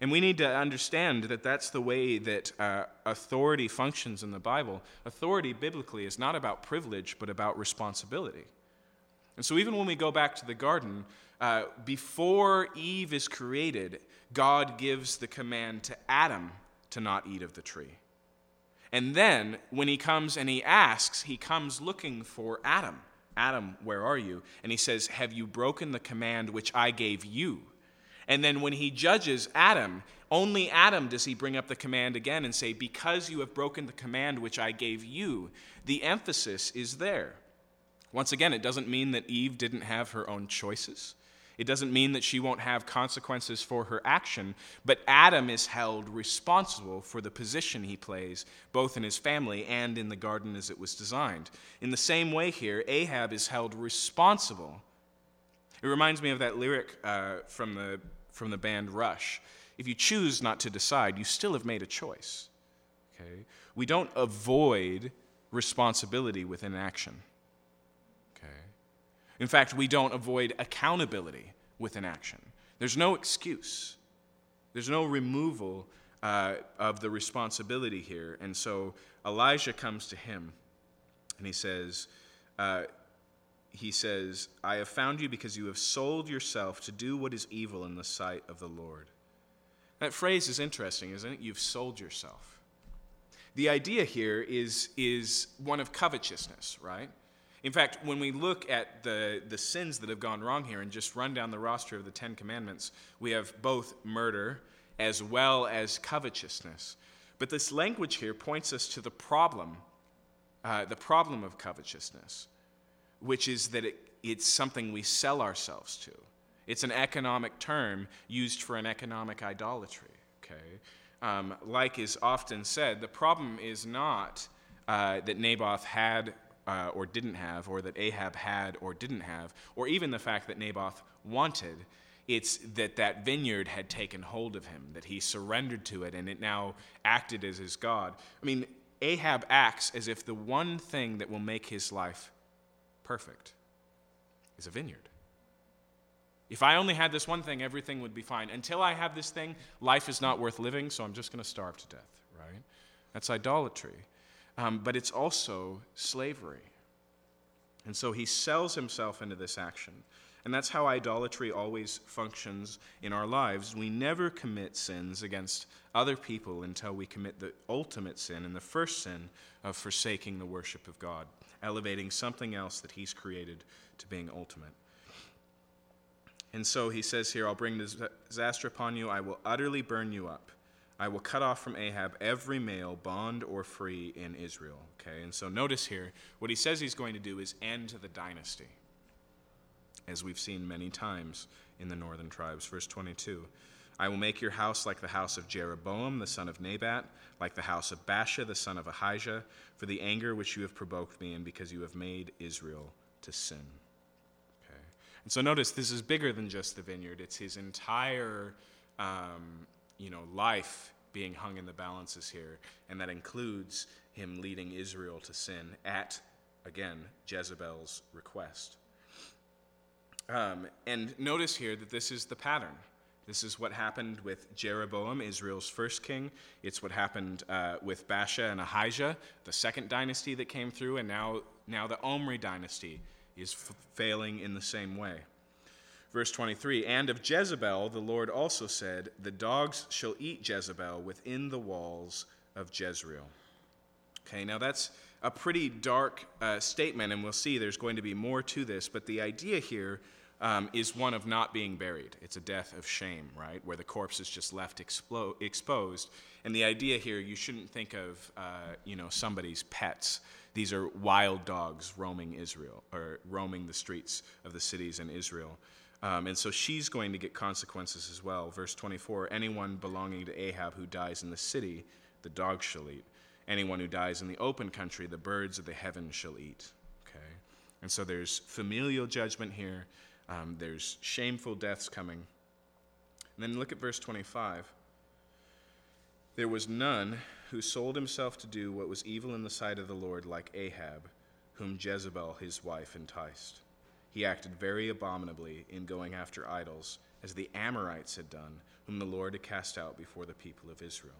And we need to understand that that's the way that uh, authority functions in the Bible. Authority, biblically, is not about privilege, but about responsibility. And so, even when we go back to the garden, uh, before Eve is created, God gives the command to Adam to not eat of the tree. And then, when he comes and he asks, he comes looking for Adam. Adam, where are you? And he says, Have you broken the command which I gave you? And then when he judges Adam, only Adam does he bring up the command again and say, Because you have broken the command which I gave you. The emphasis is there. Once again, it doesn't mean that Eve didn't have her own choices. It doesn't mean that she won't have consequences for her action, but Adam is held responsible for the position he plays, both in his family and in the garden as it was designed. In the same way, here, Ahab is held responsible. It reminds me of that lyric uh, from the from the band Rush. If you choose not to decide, you still have made a choice. Okay? We don't avoid responsibility with inaction. In fact, we don't avoid accountability with inaction. There's no excuse. There's no removal uh, of the responsibility here. And so Elijah comes to him and he says, uh, he says, I have found you because you have sold yourself to do what is evil in the sight of the Lord. That phrase is interesting, isn't it? You've sold yourself. The idea here is, is one of covetousness, right? In fact, when we look at the, the sins that have gone wrong here and just run down the roster of the Ten Commandments, we have both murder as well as covetousness. But this language here points us to the problem, uh, the problem of covetousness which is that it, it's something we sell ourselves to. It's an economic term used for an economic idolatry. Okay, um, like is often said, the problem is not uh, that Naboth had uh, or didn't have, or that Ahab had or didn't have, or even the fact that Naboth wanted. It's that that vineyard had taken hold of him, that he surrendered to it, and it now acted as his God. I mean, Ahab acts as if the one thing that will make his life perfect is a vineyard. If I only had this one thing, everything would be fine. Until I have this thing, life is not worth living, so I'm just going to starve to death, right? That's idolatry. Um, but it's also slavery. And so he sells himself into this action. And that's how idolatry always functions in our lives. We never commit sins against other people until we commit the ultimate sin and the first sin of forsaking the worship of God, elevating something else that He's created to being ultimate. And so he says here, I'll bring disaster upon you, I will utterly burn you up. I will cut off from Ahab every male, bond or free, in Israel. Okay, and so notice here, what he says he's going to do is end the dynasty as we've seen many times in the northern tribes. Verse 22 I will make your house like the house of Jeroboam, the son of Nebat, like the house of Baasha, the son of Ahijah, for the anger which you have provoked me, and because you have made Israel to sin. Okay. And so notice this is bigger than just the vineyard, it's his entire um, you know, life being hung in the balances here, and that includes him leading Israel to sin at, again, Jezebel's request. Um, and notice here that this is the pattern. This is what happened with Jeroboam, Israel's first king. It's what happened uh, with Baasha and Ahijah, the second dynasty that came through, and now, now the Omri dynasty is f- failing in the same way. Verse 23 And of Jezebel, the Lord also said, The dogs shall eat Jezebel within the walls of Jezreel. Okay, now that's a pretty dark uh, statement, and we'll see there's going to be more to this, but the idea here um, is one of not being buried. It's a death of shame, right? Where the corpse is just left exposed. And the idea here, you shouldn't think of, uh, you know, somebody's pets. These are wild dogs roaming Israel, or roaming the streets of the cities in Israel. Um, and so she's going to get consequences as well. Verse 24 Anyone belonging to Ahab who dies in the city, the dogs shall eat. Anyone who dies in the open country, the birds of the heaven shall eat. Okay? And so there's familial judgment here. Um, there's shameful deaths coming. And then look at verse 25. There was none who sold himself to do what was evil in the sight of the Lord like Ahab, whom Jezebel his wife enticed. He acted very abominably in going after idols, as the Amorites had done, whom the Lord had cast out before the people of Israel.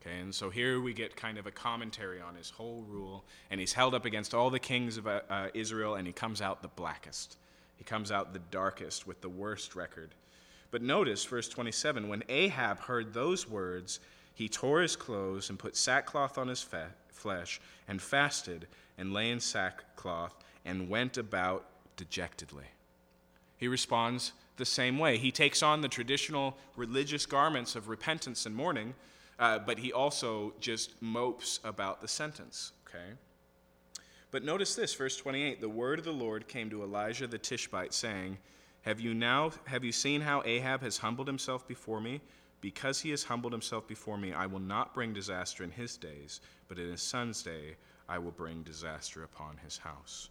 Okay, and so here we get kind of a commentary on his whole rule, and he's held up against all the kings of uh, uh Israel, and he comes out the blackest. He comes out the darkest with the worst record. But notice, verse 27 when Ahab heard those words, he tore his clothes and put sackcloth on his fa- flesh, and fasted, and lay in sackcloth, and went about dejectedly. He responds the same way. He takes on the traditional religious garments of repentance and mourning, uh, but he also just mopes about the sentence, okay? But notice this, verse 28 the word of the Lord came to Elijah the Tishbite, saying, Have you now have you seen how Ahab has humbled himself before me? Because he has humbled himself before me, I will not bring disaster in his days, but in his son's day I will bring disaster upon his house.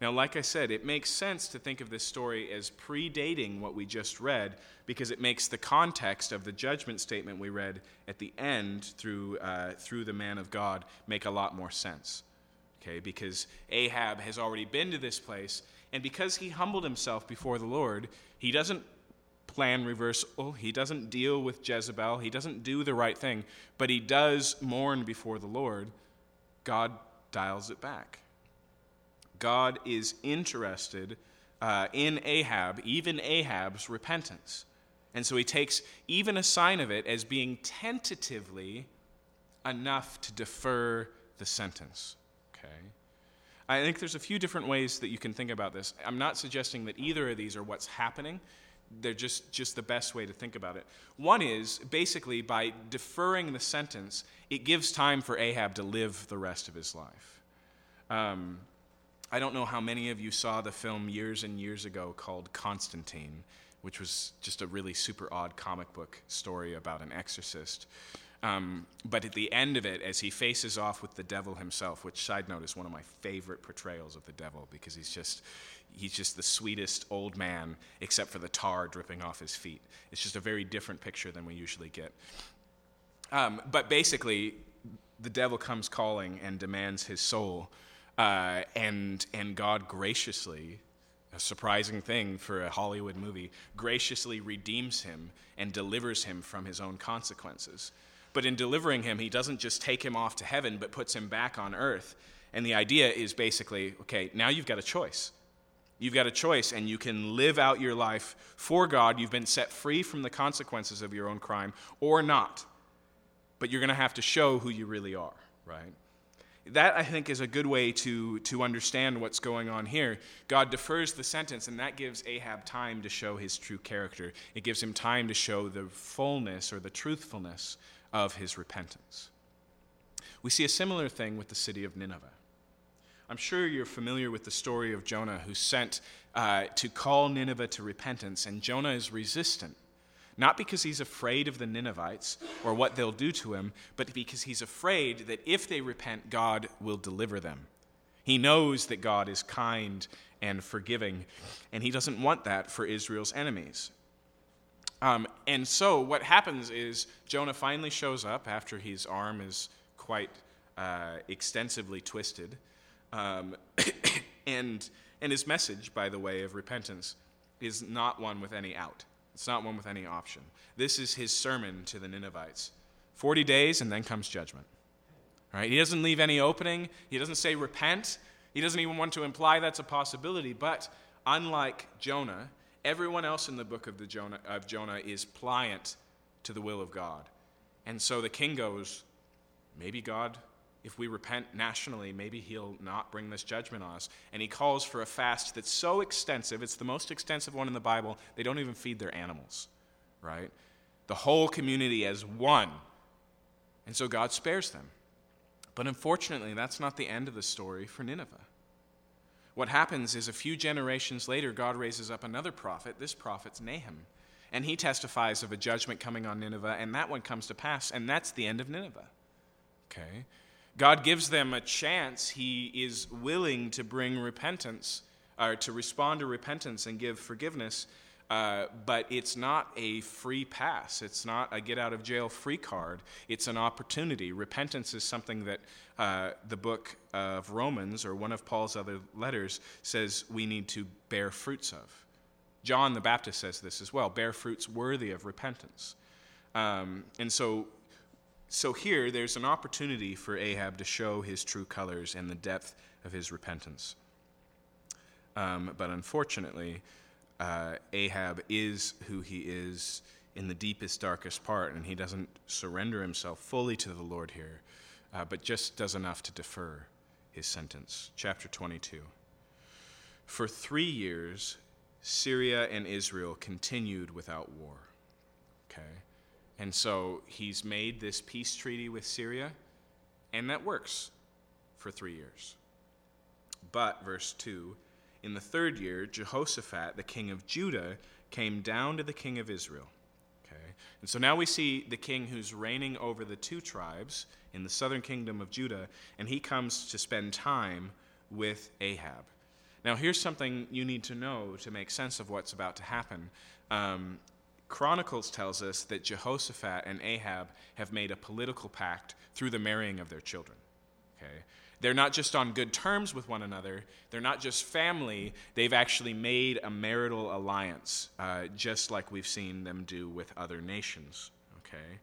Now, like I said, it makes sense to think of this story as predating what we just read because it makes the context of the judgment statement we read at the end through, uh, through the man of God make a lot more sense okay, because Ahab has already been to this place, and because he humbled himself before the Lord, he doesn't plan reversal, he doesn't deal with Jezebel, he doesn't do the right thing, but he does mourn before the Lord. God dials it back. God is interested uh, in Ahab, even Ahab's repentance. And so he takes even a sign of it as being tentatively enough to defer the sentence. Okay? I think there's a few different ways that you can think about this. I'm not suggesting that either of these are what's happening. They're just, just the best way to think about it. One is basically by deferring the sentence, it gives time for Ahab to live the rest of his life. Um, I don't know how many of you saw the film years and years ago called Constantine, which was just a really super odd comic book story about an exorcist. Um, but at the end of it, as he faces off with the devil himself, which side note is one of my favorite portrayals of the devil because he's just he's just the sweetest old man, except for the tar dripping off his feet. It's just a very different picture than we usually get. Um, but basically, the devil comes calling and demands his soul, uh, and and God graciously, a surprising thing for a Hollywood movie, graciously redeems him and delivers him from his own consequences. But in delivering him, he doesn't just take him off to heaven, but puts him back on earth. And the idea is basically okay, now you've got a choice. You've got a choice, and you can live out your life for God. You've been set free from the consequences of your own crime, or not. But you're going to have to show who you really are, right? That, I think, is a good way to, to understand what's going on here. God defers the sentence, and that gives Ahab time to show his true character. It gives him time to show the fullness or the truthfulness of his repentance. We see a similar thing with the city of Nineveh. I'm sure you're familiar with the story of Jonah, who's sent uh, to call Nineveh to repentance, and Jonah is resistant. Not because he's afraid of the Ninevites or what they'll do to him, but because he's afraid that if they repent, God will deliver them. He knows that God is kind and forgiving, and he doesn't want that for Israel's enemies. Um, and so what happens is Jonah finally shows up after his arm is quite uh, extensively twisted. Um, (coughs) and, and his message, by the way, of repentance is not one with any out. It's not one with any option. This is his sermon to the Ninevites 40 days, and then comes judgment. Right? He doesn't leave any opening. He doesn't say repent. He doesn't even want to imply that's a possibility. But unlike Jonah, everyone else in the book of, the Jonah, of Jonah is pliant to the will of God. And so the king goes, maybe God if we repent nationally, maybe he'll not bring this judgment on us. And he calls for a fast that's so extensive, it's the most extensive one in the Bible, they don't even feed their animals, right? The whole community as one. And so God spares them. But unfortunately, that's not the end of the story for Nineveh. What happens is a few generations later, God raises up another prophet. This prophet's Nahum. And he testifies of a judgment coming on Nineveh, and that one comes to pass, and that's the end of Nineveh. Okay? God gives them a chance. He is willing to bring repentance, or to respond to repentance and give forgiveness. Uh, but it's not a free pass. It's not a get out of jail free card. It's an opportunity. Repentance is something that uh, the book of Romans, or one of Paul's other letters, says we need to bear fruits of. John the Baptist says this as well bear fruits worthy of repentance. Um, and so so here, there's an opportunity for Ahab to show his true colors and the depth of his repentance. Um, but unfortunately, uh, Ahab is who he is in the deepest, darkest part, and he doesn't surrender himself fully to the Lord here, uh, but just does enough to defer his sentence. Chapter 22. For three years, Syria and Israel continued without war. Okay? And so he's made this peace treaty with Syria, and that works for three years. But, verse 2 in the third year, Jehoshaphat, the king of Judah, came down to the king of Israel. Okay? And so now we see the king who's reigning over the two tribes in the southern kingdom of Judah, and he comes to spend time with Ahab. Now, here's something you need to know to make sense of what's about to happen. Um, Chronicles tells us that Jehoshaphat and Ahab have made a political pact through the marrying of their children. Okay? They're not just on good terms with one another, they're not just family, they've actually made a marital alliance, uh, just like we've seen them do with other nations. Okay?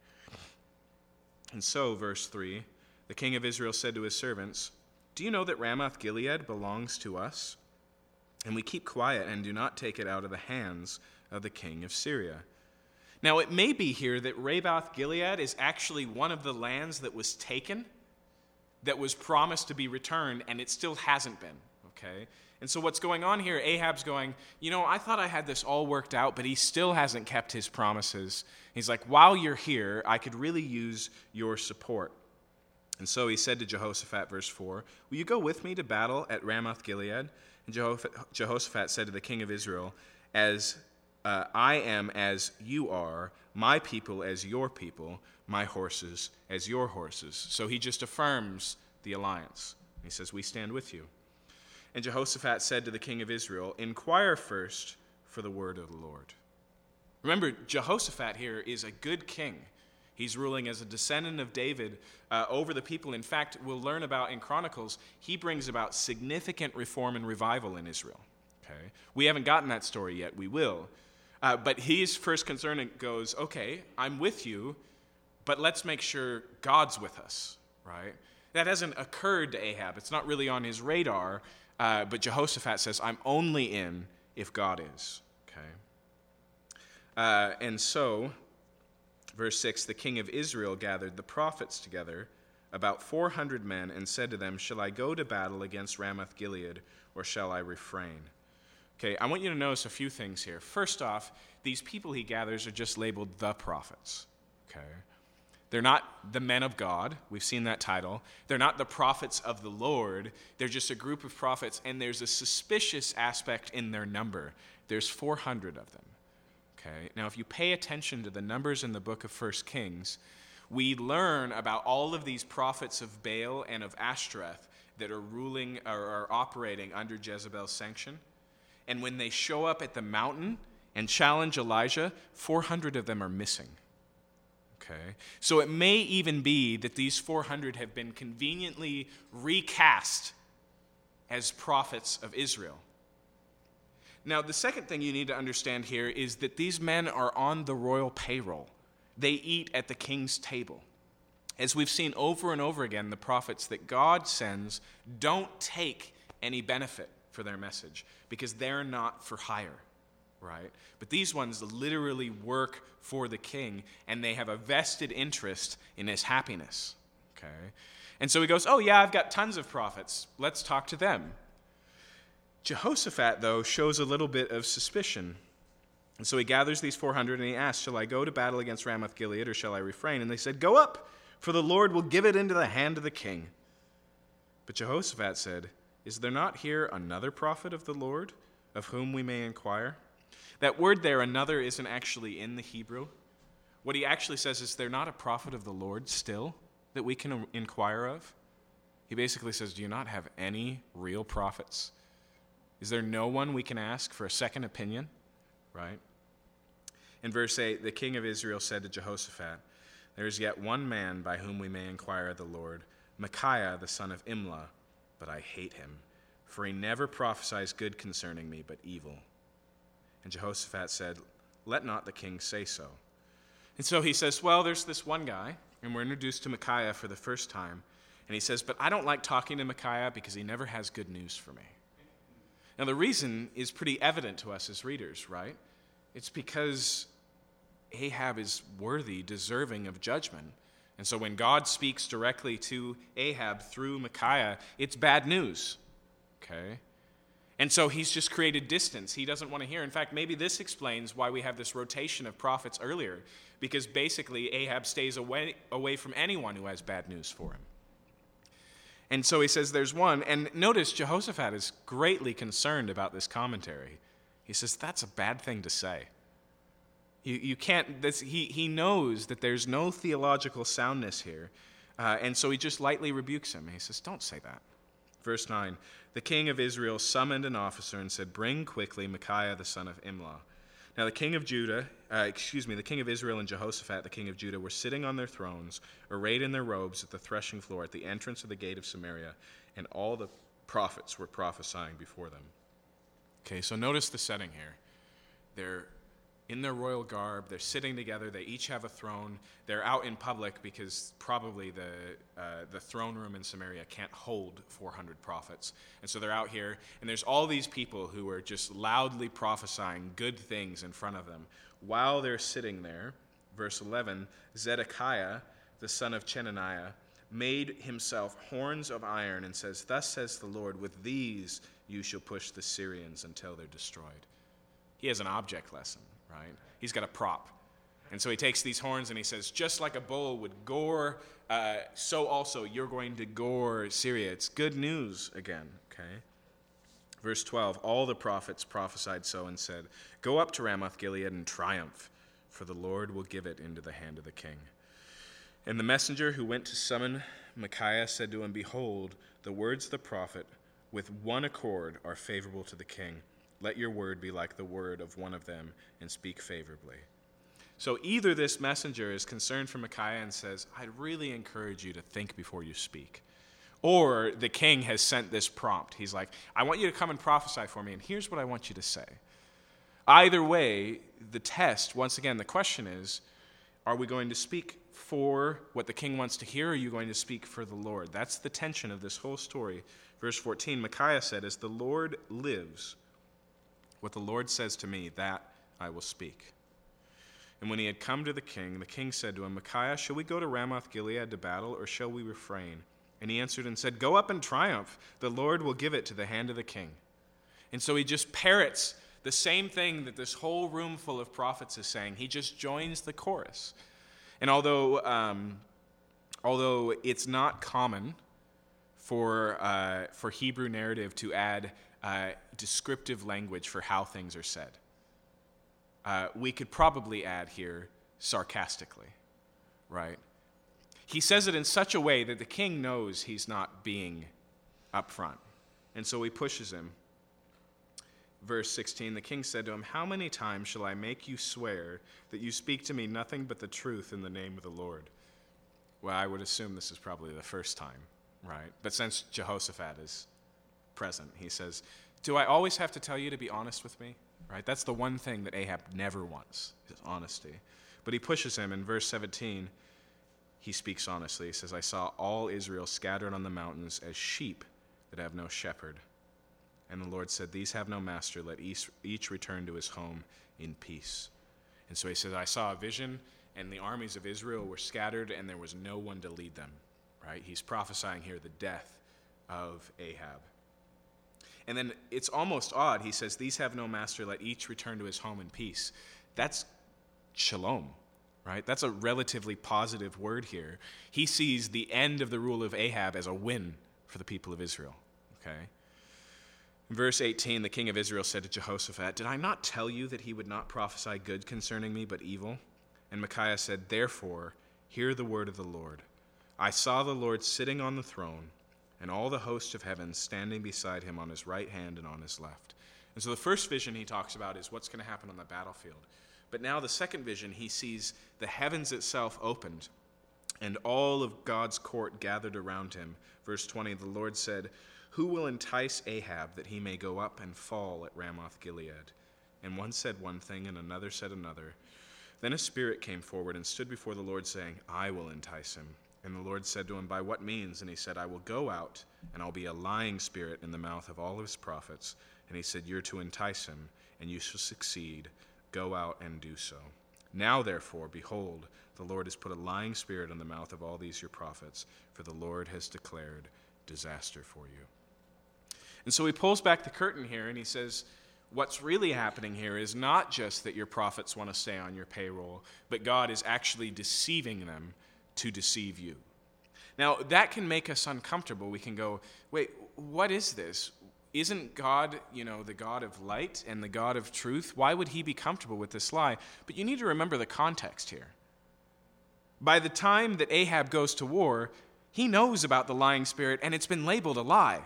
And so, verse 3 the king of Israel said to his servants, Do you know that Ramoth Gilead belongs to us? And we keep quiet and do not take it out of the hands of the king of Syria. Now, it may be here that Ramoth Gilead is actually one of the lands that was taken, that was promised to be returned, and it still hasn't been. Okay? And so, what's going on here, Ahab's going, You know, I thought I had this all worked out, but he still hasn't kept his promises. He's like, While you're here, I could really use your support. And so he said to Jehoshaphat, verse 4, Will you go with me to battle at Ramoth Gilead? And Jehoshaphat said to the king of Israel, As uh, I am as you are, my people as your people, my horses as your horses. So he just affirms the alliance. He says, We stand with you. And Jehoshaphat said to the king of Israel, Inquire first for the word of the Lord. Remember, Jehoshaphat here is a good king. He's ruling as a descendant of David uh, over the people. In fact, we'll learn about in Chronicles, he brings about significant reform and revival in Israel. Okay? We haven't gotten that story yet. We will. Uh, but his first concern goes, okay, I'm with you, but let's make sure God's with us, right? That hasn't occurred to Ahab. It's not really on his radar. Uh, but Jehoshaphat says, I'm only in if God is. Okay? Uh, and so Verse 6 The king of Israel gathered the prophets together, about 400 men, and said to them, Shall I go to battle against Ramoth Gilead, or shall I refrain? Okay, I want you to notice a few things here. First off, these people he gathers are just labeled the prophets. Okay? They're not the men of God. We've seen that title. They're not the prophets of the Lord. They're just a group of prophets, and there's a suspicious aspect in their number. There's 400 of them. Okay? Now, if you pay attention to the numbers in the book of First Kings, we learn about all of these prophets of Baal and of Ashtoreth that are ruling or are operating under Jezebel's sanction. And when they show up at the mountain and challenge Elijah, 400 of them are missing. Okay? So it may even be that these 400 have been conveniently recast as prophets of Israel. Now, the second thing you need to understand here is that these men are on the royal payroll. They eat at the king's table. As we've seen over and over again, the prophets that God sends don't take any benefit for their message because they're not for hire, right? But these ones literally work for the king and they have a vested interest in his happiness, okay? And so he goes, Oh, yeah, I've got tons of prophets. Let's talk to them. Jehoshaphat, though, shows a little bit of suspicion. And so he gathers these 400 and he asks, Shall I go to battle against Ramoth Gilead or shall I refrain? And they said, Go up, for the Lord will give it into the hand of the king. But Jehoshaphat said, Is there not here another prophet of the Lord of whom we may inquire? That word there, another, isn't actually in the Hebrew. What he actually says is, There not a prophet of the Lord still that we can inquire of? He basically says, Do you not have any real prophets? Is there no one we can ask for a second opinion? Right? In verse 8, the king of Israel said to Jehoshaphat, There is yet one man by whom we may inquire of the Lord, Micaiah the son of Imlah, but I hate him, for he never prophesies good concerning me, but evil. And Jehoshaphat said, Let not the king say so. And so he says, Well, there's this one guy, and we're introduced to Micaiah for the first time. And he says, But I don't like talking to Micaiah because he never has good news for me. Now, the reason is pretty evident to us as readers, right? It's because Ahab is worthy, deserving of judgment. And so when God speaks directly to Ahab through Micaiah, it's bad news. Okay? And so he's just created distance. He doesn't want to hear. In fact, maybe this explains why we have this rotation of prophets earlier, because basically Ahab stays away, away from anyone who has bad news for him. And so he says there's one. And notice Jehoshaphat is greatly concerned about this commentary. He says that's a bad thing to say. You, you can't, this, he, he knows that there's no theological soundness here. Uh, and so he just lightly rebukes him. He says, Don't say that. Verse 9 The king of Israel summoned an officer and said, Bring quickly Micaiah the son of Imlah. Now, the king of Judah, uh, excuse me, the king of Israel and Jehoshaphat, the king of Judah, were sitting on their thrones, arrayed in their robes at the threshing floor at the entrance of the gate of Samaria, and all the prophets were prophesying before them. Okay, so notice the setting here. They're in their royal garb. They're sitting together. They each have a throne. They're out in public because probably the, uh, the throne room in Samaria can't hold 400 prophets. And so they're out here, and there's all these people who are just loudly prophesying good things in front of them. While they're sitting there, verse 11 Zedekiah, the son of Chenaniah, made himself horns of iron and says, Thus says the Lord, with these you shall push the Syrians until they're destroyed. He has an object lesson right? He's got a prop. And so he takes these horns and he says, just like a bull would gore, uh, so also you're going to gore Syria. It's good news again, okay? Verse 12 All the prophets prophesied so and said, Go up to Ramoth Gilead and triumph, for the Lord will give it into the hand of the king. And the messenger who went to summon Micaiah said to him, Behold, the words of the prophet with one accord are favorable to the king. Let your word be like the word of one of them, and speak favorably. So either this messenger is concerned for Micaiah and says, I'd really encourage you to think before you speak. Or the king has sent this prompt. He's like, I want you to come and prophesy for me, and here's what I want you to say. Either way, the test, once again, the question is are we going to speak for what the king wants to hear, or are you going to speak for the Lord? That's the tension of this whole story. Verse 14 Micaiah said, As the Lord lives, what the Lord says to me, that I will speak. And when he had come to the king, the king said to him, Micaiah, shall we go to Ramoth Gilead to battle, or shall we refrain? And he answered and said, Go up and triumph. The Lord will give it to the hand of the king. And so he just parrots the same thing that this whole room full of prophets is saying. He just joins the chorus. And although, um, although it's not common for, uh, for Hebrew narrative to add uh, descriptive language for how things are said, uh, we could probably add here sarcastically, right? He says it in such a way that the king knows he's not being upfront. And so he pushes him. Verse 16 The king said to him, How many times shall I make you swear that you speak to me nothing but the truth in the name of the Lord? Well, I would assume this is probably the first time, right? But since Jehoshaphat is present, he says, Do I always have to tell you to be honest with me? Right? That's the one thing that Ahab never wants, is honesty. But he pushes him in verse 17 he speaks honestly. He says, I saw all Israel scattered on the mountains as sheep that have no shepherd. And the Lord said, These have no master. Let each, each return to his home in peace. And so he says, I saw a vision, and the armies of Israel were scattered, and there was no one to lead them. Right? He's prophesying here the death of Ahab. And then it's almost odd. He says, These have no master. Let each return to his home in peace. That's shalom right? That's a relatively positive word here. He sees the end of the rule of Ahab as a win for the people of Israel, okay? In verse 18, the king of Israel said to Jehoshaphat, Did I not tell you that he would not prophesy good concerning me, but evil? And Micaiah said, Therefore, hear the word of the Lord. I saw the Lord sitting on the throne, and all the hosts of heaven standing beside him on his right hand and on his left. And so the first vision he talks about is what's going to happen on the battlefield. But now, the second vision, he sees the heavens itself opened and all of God's court gathered around him. Verse 20 The Lord said, Who will entice Ahab that he may go up and fall at Ramoth Gilead? And one said one thing, and another said another. Then a spirit came forward and stood before the Lord, saying, I will entice him. And the Lord said to him, By what means? And he said, I will go out, and I'll be a lying spirit in the mouth of all of his prophets. And he said, You're to entice him, and you shall succeed. Go out and do so. Now, therefore, behold, the Lord has put a lying spirit in the mouth of all these your prophets, for the Lord has declared disaster for you. And so he pulls back the curtain here and he says, What's really happening here is not just that your prophets want to stay on your payroll, but God is actually deceiving them to deceive you. Now, that can make us uncomfortable. We can go, Wait, what is this? isn't God, you know, the God of light and the God of truth? Why would he be comfortable with this lie? But you need to remember the context here. By the time that Ahab goes to war, he knows about the lying spirit and it's been labeled a lie.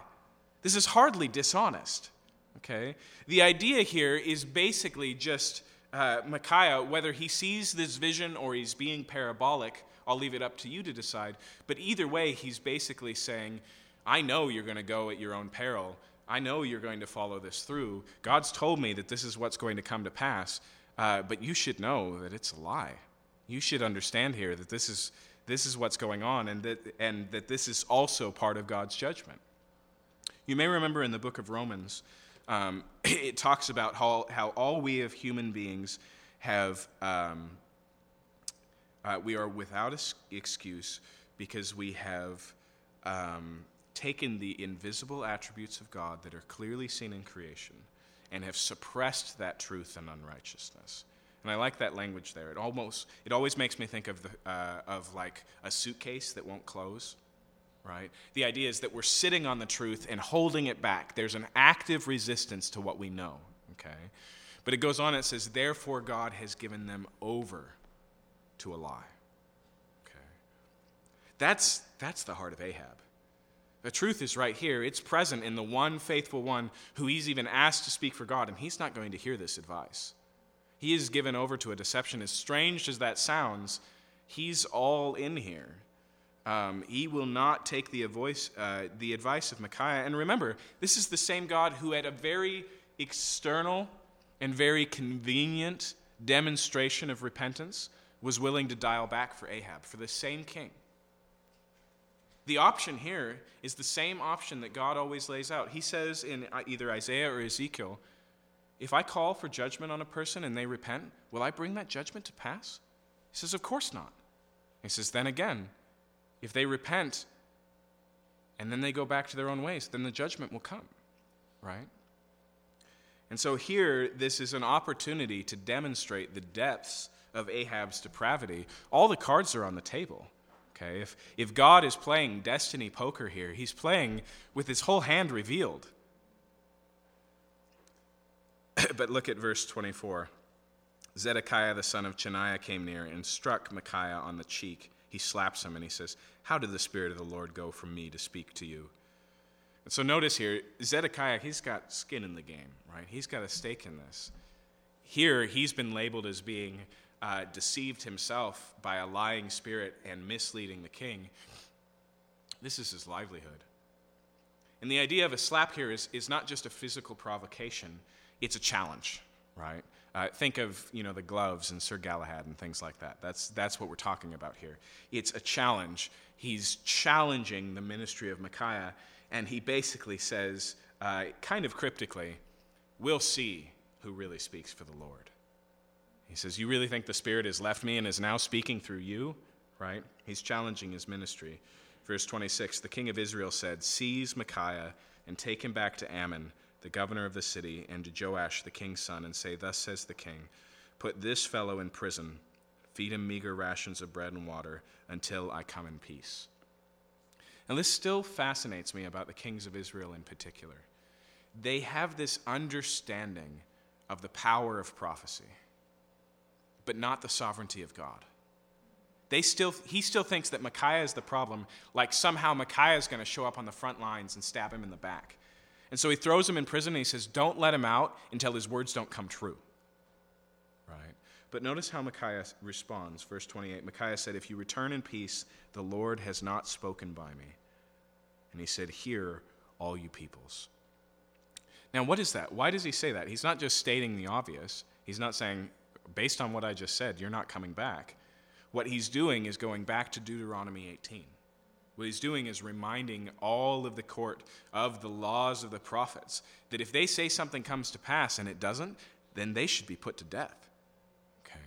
This is hardly dishonest. Okay? The idea here is basically just uh, Micaiah, whether he sees this vision or he's being parabolic, I'll leave it up to you to decide. But either way, he's basically saying, I know you're going to go at your own peril, I know you're going to follow this through. God's told me that this is what's going to come to pass, uh, but you should know that it's a lie. You should understand here that this is, this is what's going on and that, and that this is also part of God's judgment. You may remember in the book of Romans, um, (clears throat) it talks about how, how all we of human beings have, um, uh, we are without excuse because we have um, taken the invisible attributes of God that are clearly seen in creation and have suppressed that truth and unrighteousness. And I like that language there. It almost it always makes me think of the uh, of like a suitcase that won't close, right? The idea is that we're sitting on the truth and holding it back. There's an active resistance to what we know, okay? But it goes on it says therefore God has given them over to a lie. Okay. That's that's the heart of Ahab. The truth is right here. It's present in the one faithful one who he's even asked to speak for God, and he's not going to hear this advice. He is given over to a deception. As strange as that sounds, he's all in here. Um, he will not take the, uh, the advice of Micaiah. And remember, this is the same God who, had a very external and very convenient demonstration of repentance, was willing to dial back for Ahab, for the same king. The option here is the same option that God always lays out. He says in uh, either Isaiah or Ezekiel, if I call for judgment on a person and they repent, will I bring that judgment to pass? He says, Of course not. He says, Then again, if they repent and then they go back to their own ways, then the judgment will come, right? And so here, this is an opportunity to demonstrate the depths of Ahab's depravity. All the cards are on the table. Okay? If, if God is playing destiny poker here, he's playing with his whole hand revealed. (coughs) but look at verse 24. Zedekiah the son of Chenaanah came near and struck Micaiah on the cheek. He slaps him and he says, How did the Spirit of the Lord go from me to speak to you? And so notice here, Zedekiah, he's got skin in the game, right? He's got a stake in this. Here, he's been labeled as being uh, deceived himself by a lying spirit and misleading the king. This is his livelihood. And the idea of a slap here is, is not just a physical provocation, it's a challenge, right? Uh, think of you know the gloves and Sir Galahad and things like that. That's that's what we're talking about here. It's a challenge. He's challenging the ministry of Micaiah, and he basically says, uh, kind of cryptically, "We'll see who really speaks for the Lord." He says, "You really think the Spirit has left me and is now speaking through you?" Right? He's challenging his ministry. Verse 26: The king of Israel said, "Seize Micaiah and take him back to Amon, the governor of the city, and to Joash the king's son, and say, Thus says the king, Put this fellow in prison, feed him meager rations of bread and water, until I come in peace. And this still fascinates me about the kings of Israel in particular. They have this understanding of the power of prophecy, but not the sovereignty of God. They still, he still thinks that Micaiah is the problem, like somehow Micaiah is going to show up on the front lines and stab him in the back. And so he throws him in prison and he says, Don't let him out until his words don't come true. Right? But notice how Micaiah responds. Verse 28 Micaiah said, If you return in peace, the Lord has not spoken by me. And he said, Hear, all you peoples. Now, what is that? Why does he say that? He's not just stating the obvious. He's not saying, based on what I just said, you're not coming back. What he's doing is going back to Deuteronomy 18. What he's doing is reminding all of the court of the laws of the prophets that if they say something comes to pass and it doesn't, then they should be put to death. Okay?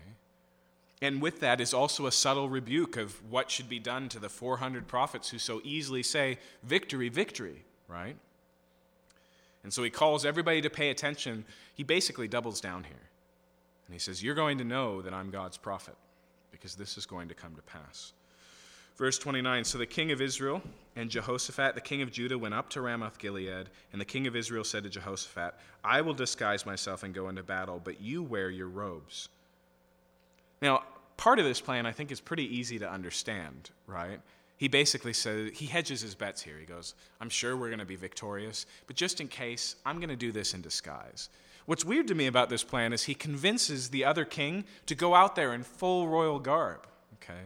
And with that is also a subtle rebuke of what should be done to the 400 prophets who so easily say, Victory, victory, right? And so he calls everybody to pay attention. He basically doubles down here. And he says, You're going to know that I'm God's prophet because this is going to come to pass. Verse 29 So the king of Israel and Jehoshaphat, the king of Judah, went up to Ramoth Gilead, and the king of Israel said to Jehoshaphat, I will disguise myself and go into battle, but you wear your robes. Now, part of this plan I think is pretty easy to understand, right? He basically says, he hedges his bets here. He goes, I'm sure we're going to be victorious, but just in case, I'm going to do this in disguise. What's weird to me about this plan is he convinces the other king to go out there in full royal garb, okay?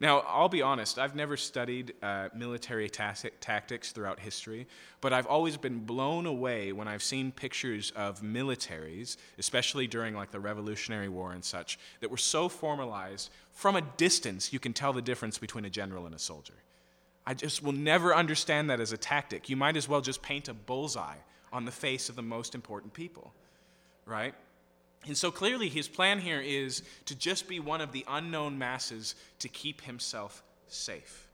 Now, I'll be honest, I've never studied uh, military tactics throughout history, but I've always been blown away when I've seen pictures of militaries, especially during like the Revolutionary War and such, that were so formalized. From a distance, you can tell the difference between a general and a soldier. I just will never understand that as a tactic. You might as well just paint a bullseye on the face of the most important people, right? And so clearly, his plan here is to just be one of the unknown masses to keep himself safe.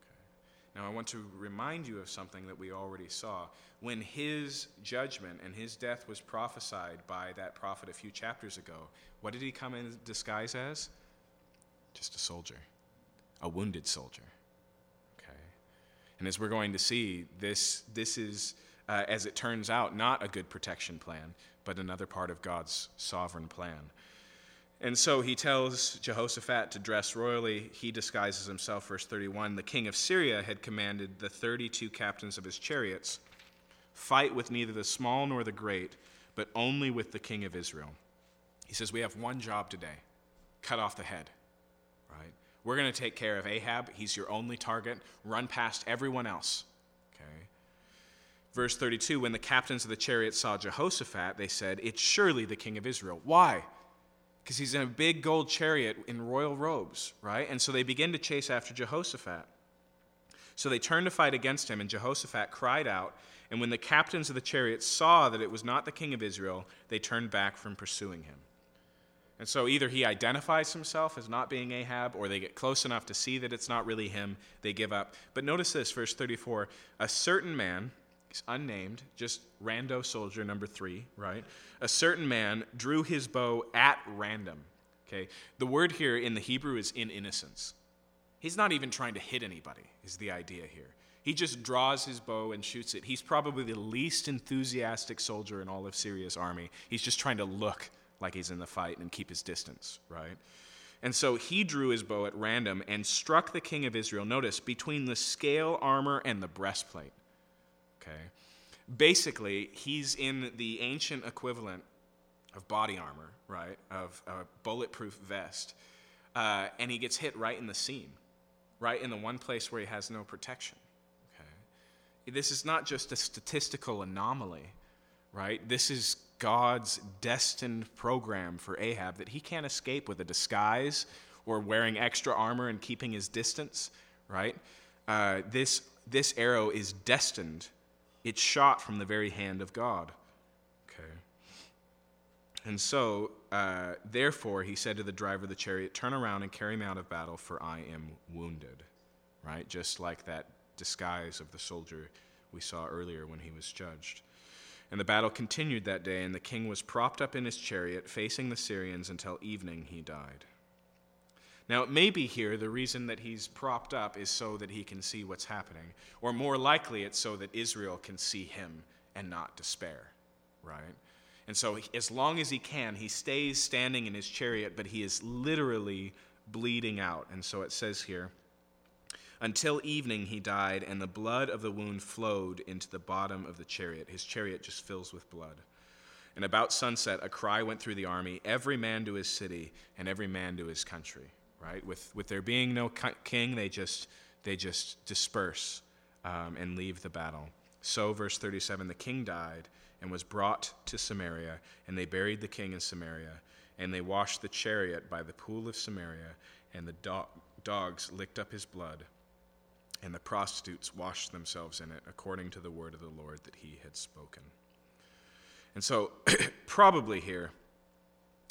Okay. Now, I want to remind you of something that we already saw. When his judgment and his death was prophesied by that prophet a few chapters ago, what did he come in disguise as? Just a soldier, a wounded soldier. Okay? And as we're going to see, this, this is, uh, as it turns out, not a good protection plan, but another part of God's sovereign plan. And so he tells Jehoshaphat to dress royally. He disguises himself. Verse 31 The king of Syria had commanded the 32 captains of his chariots fight with neither the small nor the great, but only with the king of Israel. He says, We have one job today cut off the head. Right? We're going to take care of Ahab. He's your only target. Run past everyone else. Okay? Verse 32 When the captains of the chariots saw Jehoshaphat, they said, It's surely the king of Israel. Why? because he's in a big gold chariot in royal robes, right? And so they begin to chase after Jehoshaphat. So they turned to fight against him, and Jehoshaphat cried out. And when the captains of the chariots saw that it was not the king of Israel, they turned back from pursuing him. And so either he identifies himself as not being Ahab, or they get close enough to see that it's not really him, they give up. But notice this, verse 34 A certain man, unnamed, just rando soldier number three, right? a certain man drew his bow at random. Okay? The word here in the Hebrew is in innocence. He's not even trying to hit anybody, is the idea here. He just draws his bow and shoots it. He's probably the least enthusiastic soldier in all of Syria's army. He's just trying to look like he's in the fight and keep his distance, right? And so he drew his bow at random and struck the king of Israel, notice, between the scale armor and the breastplate. Okay? basically, he's in the ancient equivalent of body armor, right? Of a bulletproof vest. Uh, and he gets hit right in the seam, right in the one place where he has no protection. Okay? This is not just a statistical anomaly, right? This is God's destined program for Ahab that he can't escape with a disguise or wearing extra armor and keeping his distance, right? Uh, this, this arrow is destined it's shot from the very hand of God. Okay. And so, uh, therefore, he said to the driver of the chariot, Turn around and carry me out of battle, for I am wounded. Right? Just like that disguise of the soldier we saw earlier when he was judged. And the battle continued that day, and the king was propped up in his chariot, facing the Syrians until evening he died. Now, it may be here the reason that he's propped up is so that he can see what's happening, or more likely, it's so that Israel can see him and not despair, right? And so, as long as he can, he stays standing in his chariot, but he is literally bleeding out. And so it says here, until evening he died, and the blood of the wound flowed into the bottom of the chariot. His chariot just fills with blood. And about sunset, a cry went through the army every man to his city, and every man to his country right? With, with there being no king, they just, they just disperse um, and leave the battle. So, verse 37 the king died and was brought to Samaria, and they buried the king in Samaria. And they washed the chariot by the pool of Samaria, and the do- dogs licked up his blood, and the prostitutes washed themselves in it, according to the word of the Lord that he had spoken. And so, (clears throat) probably here,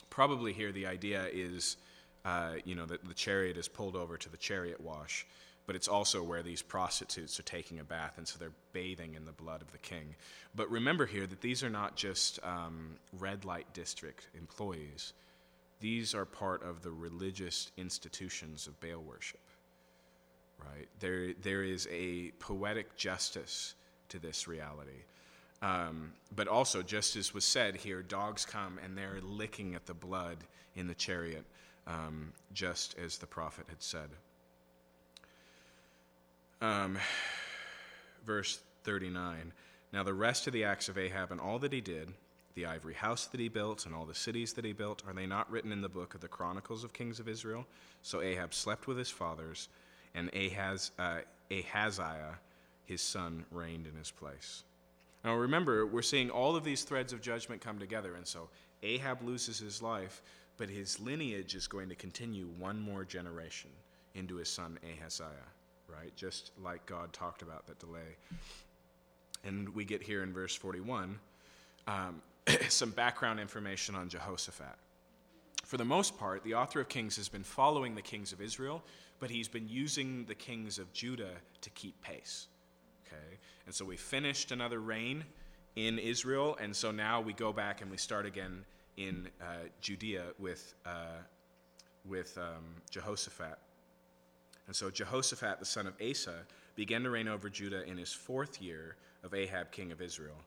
probably here, the idea is uh, you know, the, the chariot is pulled over to the chariot wash, but it's also where these prostitutes are taking a bath, and so they're bathing in the blood of the king. But remember here that these are not just um, red light district employees, these are part of the religious institutions of Baal worship. Right? There, there is a poetic justice to this reality. Um, but also, just as was said here, dogs come and they're licking at the blood in the chariot um, just as the prophet had said. Um, verse 39 Now the rest of the acts of Ahab and all that he did, the ivory house that he built and all the cities that he built, are they not written in the book of the Chronicles of Kings of Israel? So Ahab slept with his fathers, and Ahaz, uh, Ahaziah, his son, reigned in his place. Now remember, we're seeing all of these threads of judgment come together, and so Ahab loses his life, but his lineage is going to continue one more generation into his son Ahaziah, right? Just like God talked about that delay. And we get here in verse 41 um, (clears throat) some background information on Jehoshaphat. For for the most part, the author of Kings has been following the kings of Israel, but he's been using the kings of Judah to keep pace. Okay? And so we finished another reign in Israel, and so now we go back and we start again in uh, Judea with, uh, with um, Jehoshaphat. And so Jehoshaphat, the son of Asa, began to reign over Judah in his fourth year of Ahab, king of Israel.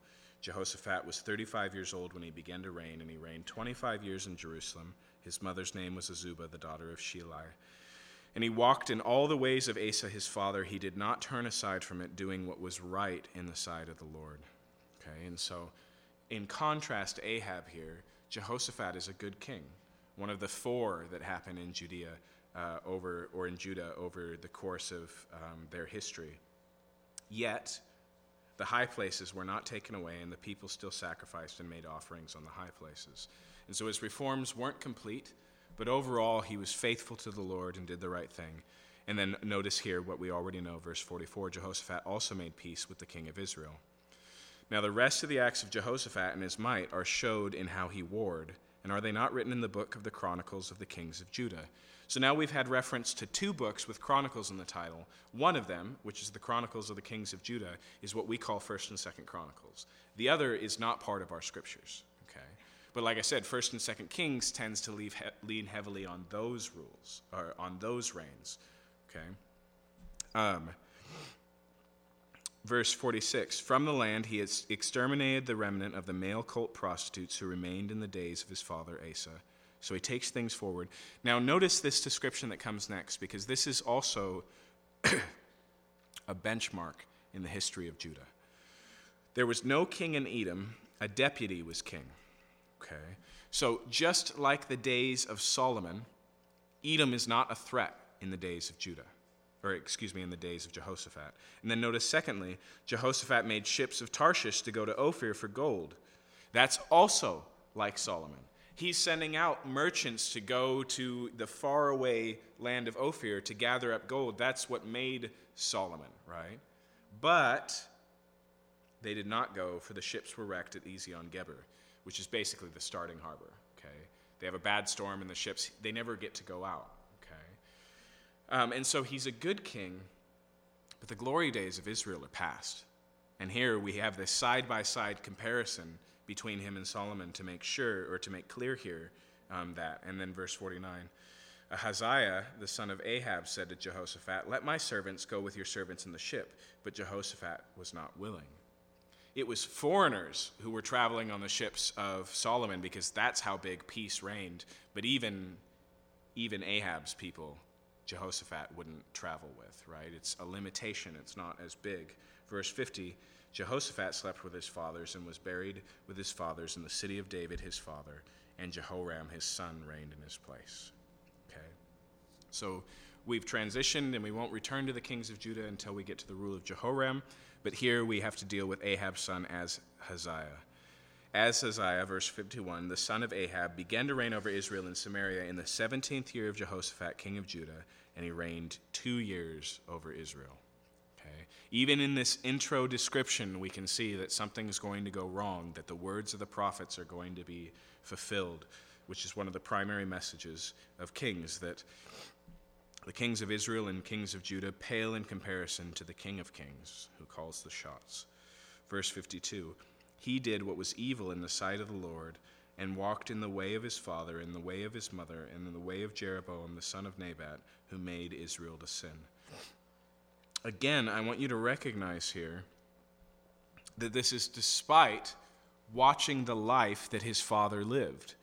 Jehoshaphat was 35 years old when he began to reign, and he reigned 25 years in Jerusalem. His mother's name was Azubah, the daughter of Shilhi. And he walked in all the ways of Asa his father. He did not turn aside from it, doing what was right in the sight of the Lord. Okay, and so in contrast to Ahab here, Jehoshaphat is a good king, one of the four that happen in Judea uh, over, or in Judah over the course of um, their history. Yet, the high places were not taken away, and the people still sacrificed and made offerings on the high places. And so his reforms weren't complete, but overall he was faithful to the Lord and did the right thing. And then notice here what we already know, verse 44 Jehoshaphat also made peace with the king of Israel. Now, the rest of the acts of Jehoshaphat and his might are showed in how he warred, and are they not written in the book of the Chronicles of the kings of Judah? So now we've had reference to two books with Chronicles in the title. One of them, which is the Chronicles of the Kings of Judah, is what we call 1st and 2nd Chronicles. The other is not part of our scriptures, okay? But like I said, 1st and 2nd Kings tends to leave, lean heavily on those rules, or on those reigns, okay? Um, verse 46 From the land he has exterminated the remnant of the male cult prostitutes who remained in the days of his father Asa so he takes things forward. Now, notice this description that comes next, because this is also (coughs) a benchmark in the history of Judah. There was no king in Edom, a deputy was king. Okay? So, just like the days of Solomon, Edom is not a threat in the days of Judah, or excuse me, in the days of Jehoshaphat. And then notice, secondly, Jehoshaphat made ships of Tarshish to go to Ophir for gold. That's also like Solomon. He's sending out merchants to go to the faraway land of Ophir to gather up gold. That's what made Solomon, right? But they did not go, for the ships were wrecked at Ezion Geber, which is basically the starting harbor. Okay, they have a bad storm, and the ships they never get to go out. Um, and so he's a good king, but the glory days of Israel are past. And here we have this side by side comparison between him and Solomon to make sure, or to make clear here um, that. And then verse 49 Ahaziah, the son of Ahab, said to Jehoshaphat, Let my servants go with your servants in the ship. But Jehoshaphat was not willing. It was foreigners who were traveling on the ships of Solomon because that's how big peace reigned. But even, even Ahab's people, Jehoshaphat wouldn't travel with, right? It's a limitation, it's not as big. Verse 50 Jehoshaphat slept with his fathers and was buried with his fathers in the city of David his father, and Jehoram his son reigned in his place. Okay? So we've transitioned and we won't return to the kings of Judah until we get to the rule of Jehoram, but here we have to deal with Ahab's son as Haziah. Ahaziah, verse 51, the son of Ahab, began to reign over Israel and Samaria in the 17th year of Jehoshaphat, king of Judah, and he reigned two years over Israel. Okay? Even in this intro description, we can see that something's going to go wrong, that the words of the prophets are going to be fulfilled, which is one of the primary messages of Kings, that the kings of Israel and kings of Judah pale in comparison to the King of Kings, who calls the shots. Verse 52 He did what was evil in the sight of the Lord, and walked in the way of his father, in the way of his mother, and in the way of Jeroboam the son of Nebat, who made Israel to sin again, I want you to recognize here that this is despite watching the life that his father lived.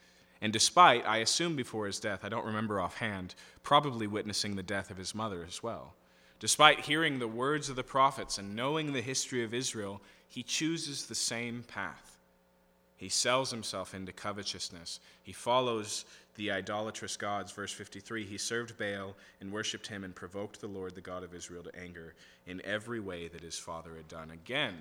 And despite, I assume before his death, I don't remember offhand, probably witnessing the death of his mother as well. Despite hearing the words of the prophets and knowing the history of Israel, he chooses the same path. He sells himself into covetousness. He follows the idolatrous gods. Verse 53 He served Baal and worshipped him and provoked the Lord, the God of Israel, to anger in every way that his father had done. Again,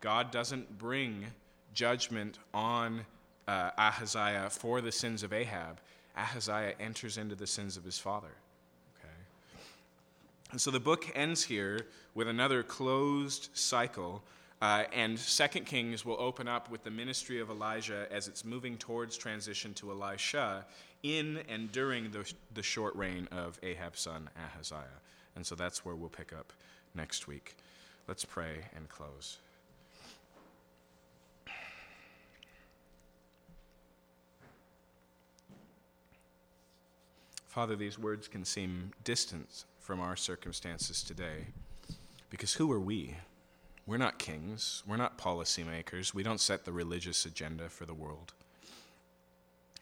God doesn't bring judgment on uh, Ahaziah for the sins of Ahab. Ahaziah enters into the sins of his father. Okay? And so the book ends here with another closed cycle uh, and Second Kings will open up with the ministry of Elijah as it's moving towards transition to Elisha in and during the, the short reign of Ahab's son Ahaziah. And so that's where we'll pick up next week. Let's pray and close. Father, these words can seem distant from our circumstances today because who are we? We're not kings. We're not policymakers. We don't set the religious agenda for the world.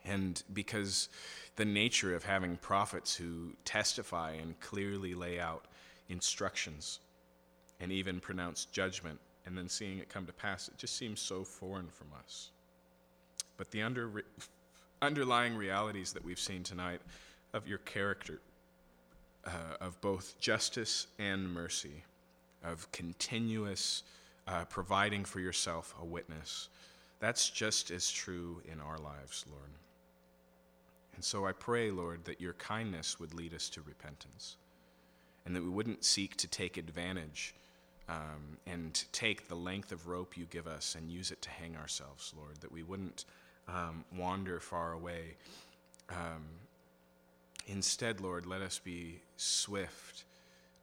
And because the nature of having prophets who testify and clearly lay out instructions and even pronounce judgment and then seeing it come to pass, it just seems so foreign from us. But the under, (laughs) underlying realities that we've seen tonight of your character, uh, of both justice and mercy, of continuous uh, providing for yourself a witness. That's just as true in our lives, Lord. And so I pray, Lord, that your kindness would lead us to repentance and that we wouldn't seek to take advantage um, and take the length of rope you give us and use it to hang ourselves, Lord, that we wouldn't um, wander far away. Um, instead, Lord, let us be swift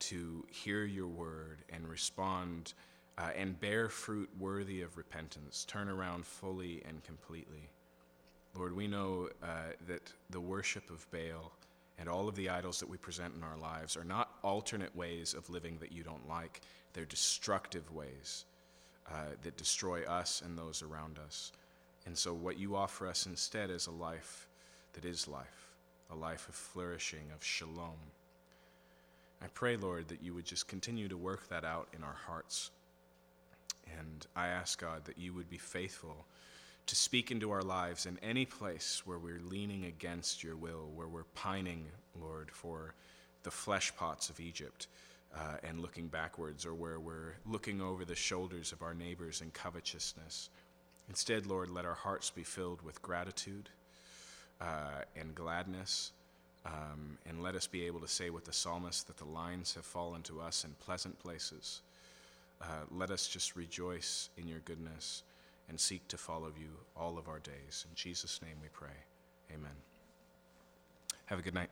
to hear your word and respond uh, and bear fruit worthy of repentance, turn around fully and completely. Lord, we know uh, that the worship of Baal and all of the idols that we present in our lives are not alternate ways of living that you don't like, they're destructive ways uh, that destroy us and those around us. And so, what you offer us instead is a life that is life, a life of flourishing, of shalom. I pray, Lord, that you would just continue to work that out in our hearts. And I ask, God, that you would be faithful to speak into our lives in any place where we're leaning against your will, where we're pining, Lord, for the flesh pots of Egypt uh, and looking backwards, or where we're looking over the shoulders of our neighbors in covetousness. Instead, Lord, let our hearts be filled with gratitude uh, and gladness. Um, and let us be able to say with the psalmist that the lines have fallen to us in pleasant places. Uh, let us just rejoice in your goodness and seek to follow you all of our days. In Jesus' name we pray. Amen. Have a good night.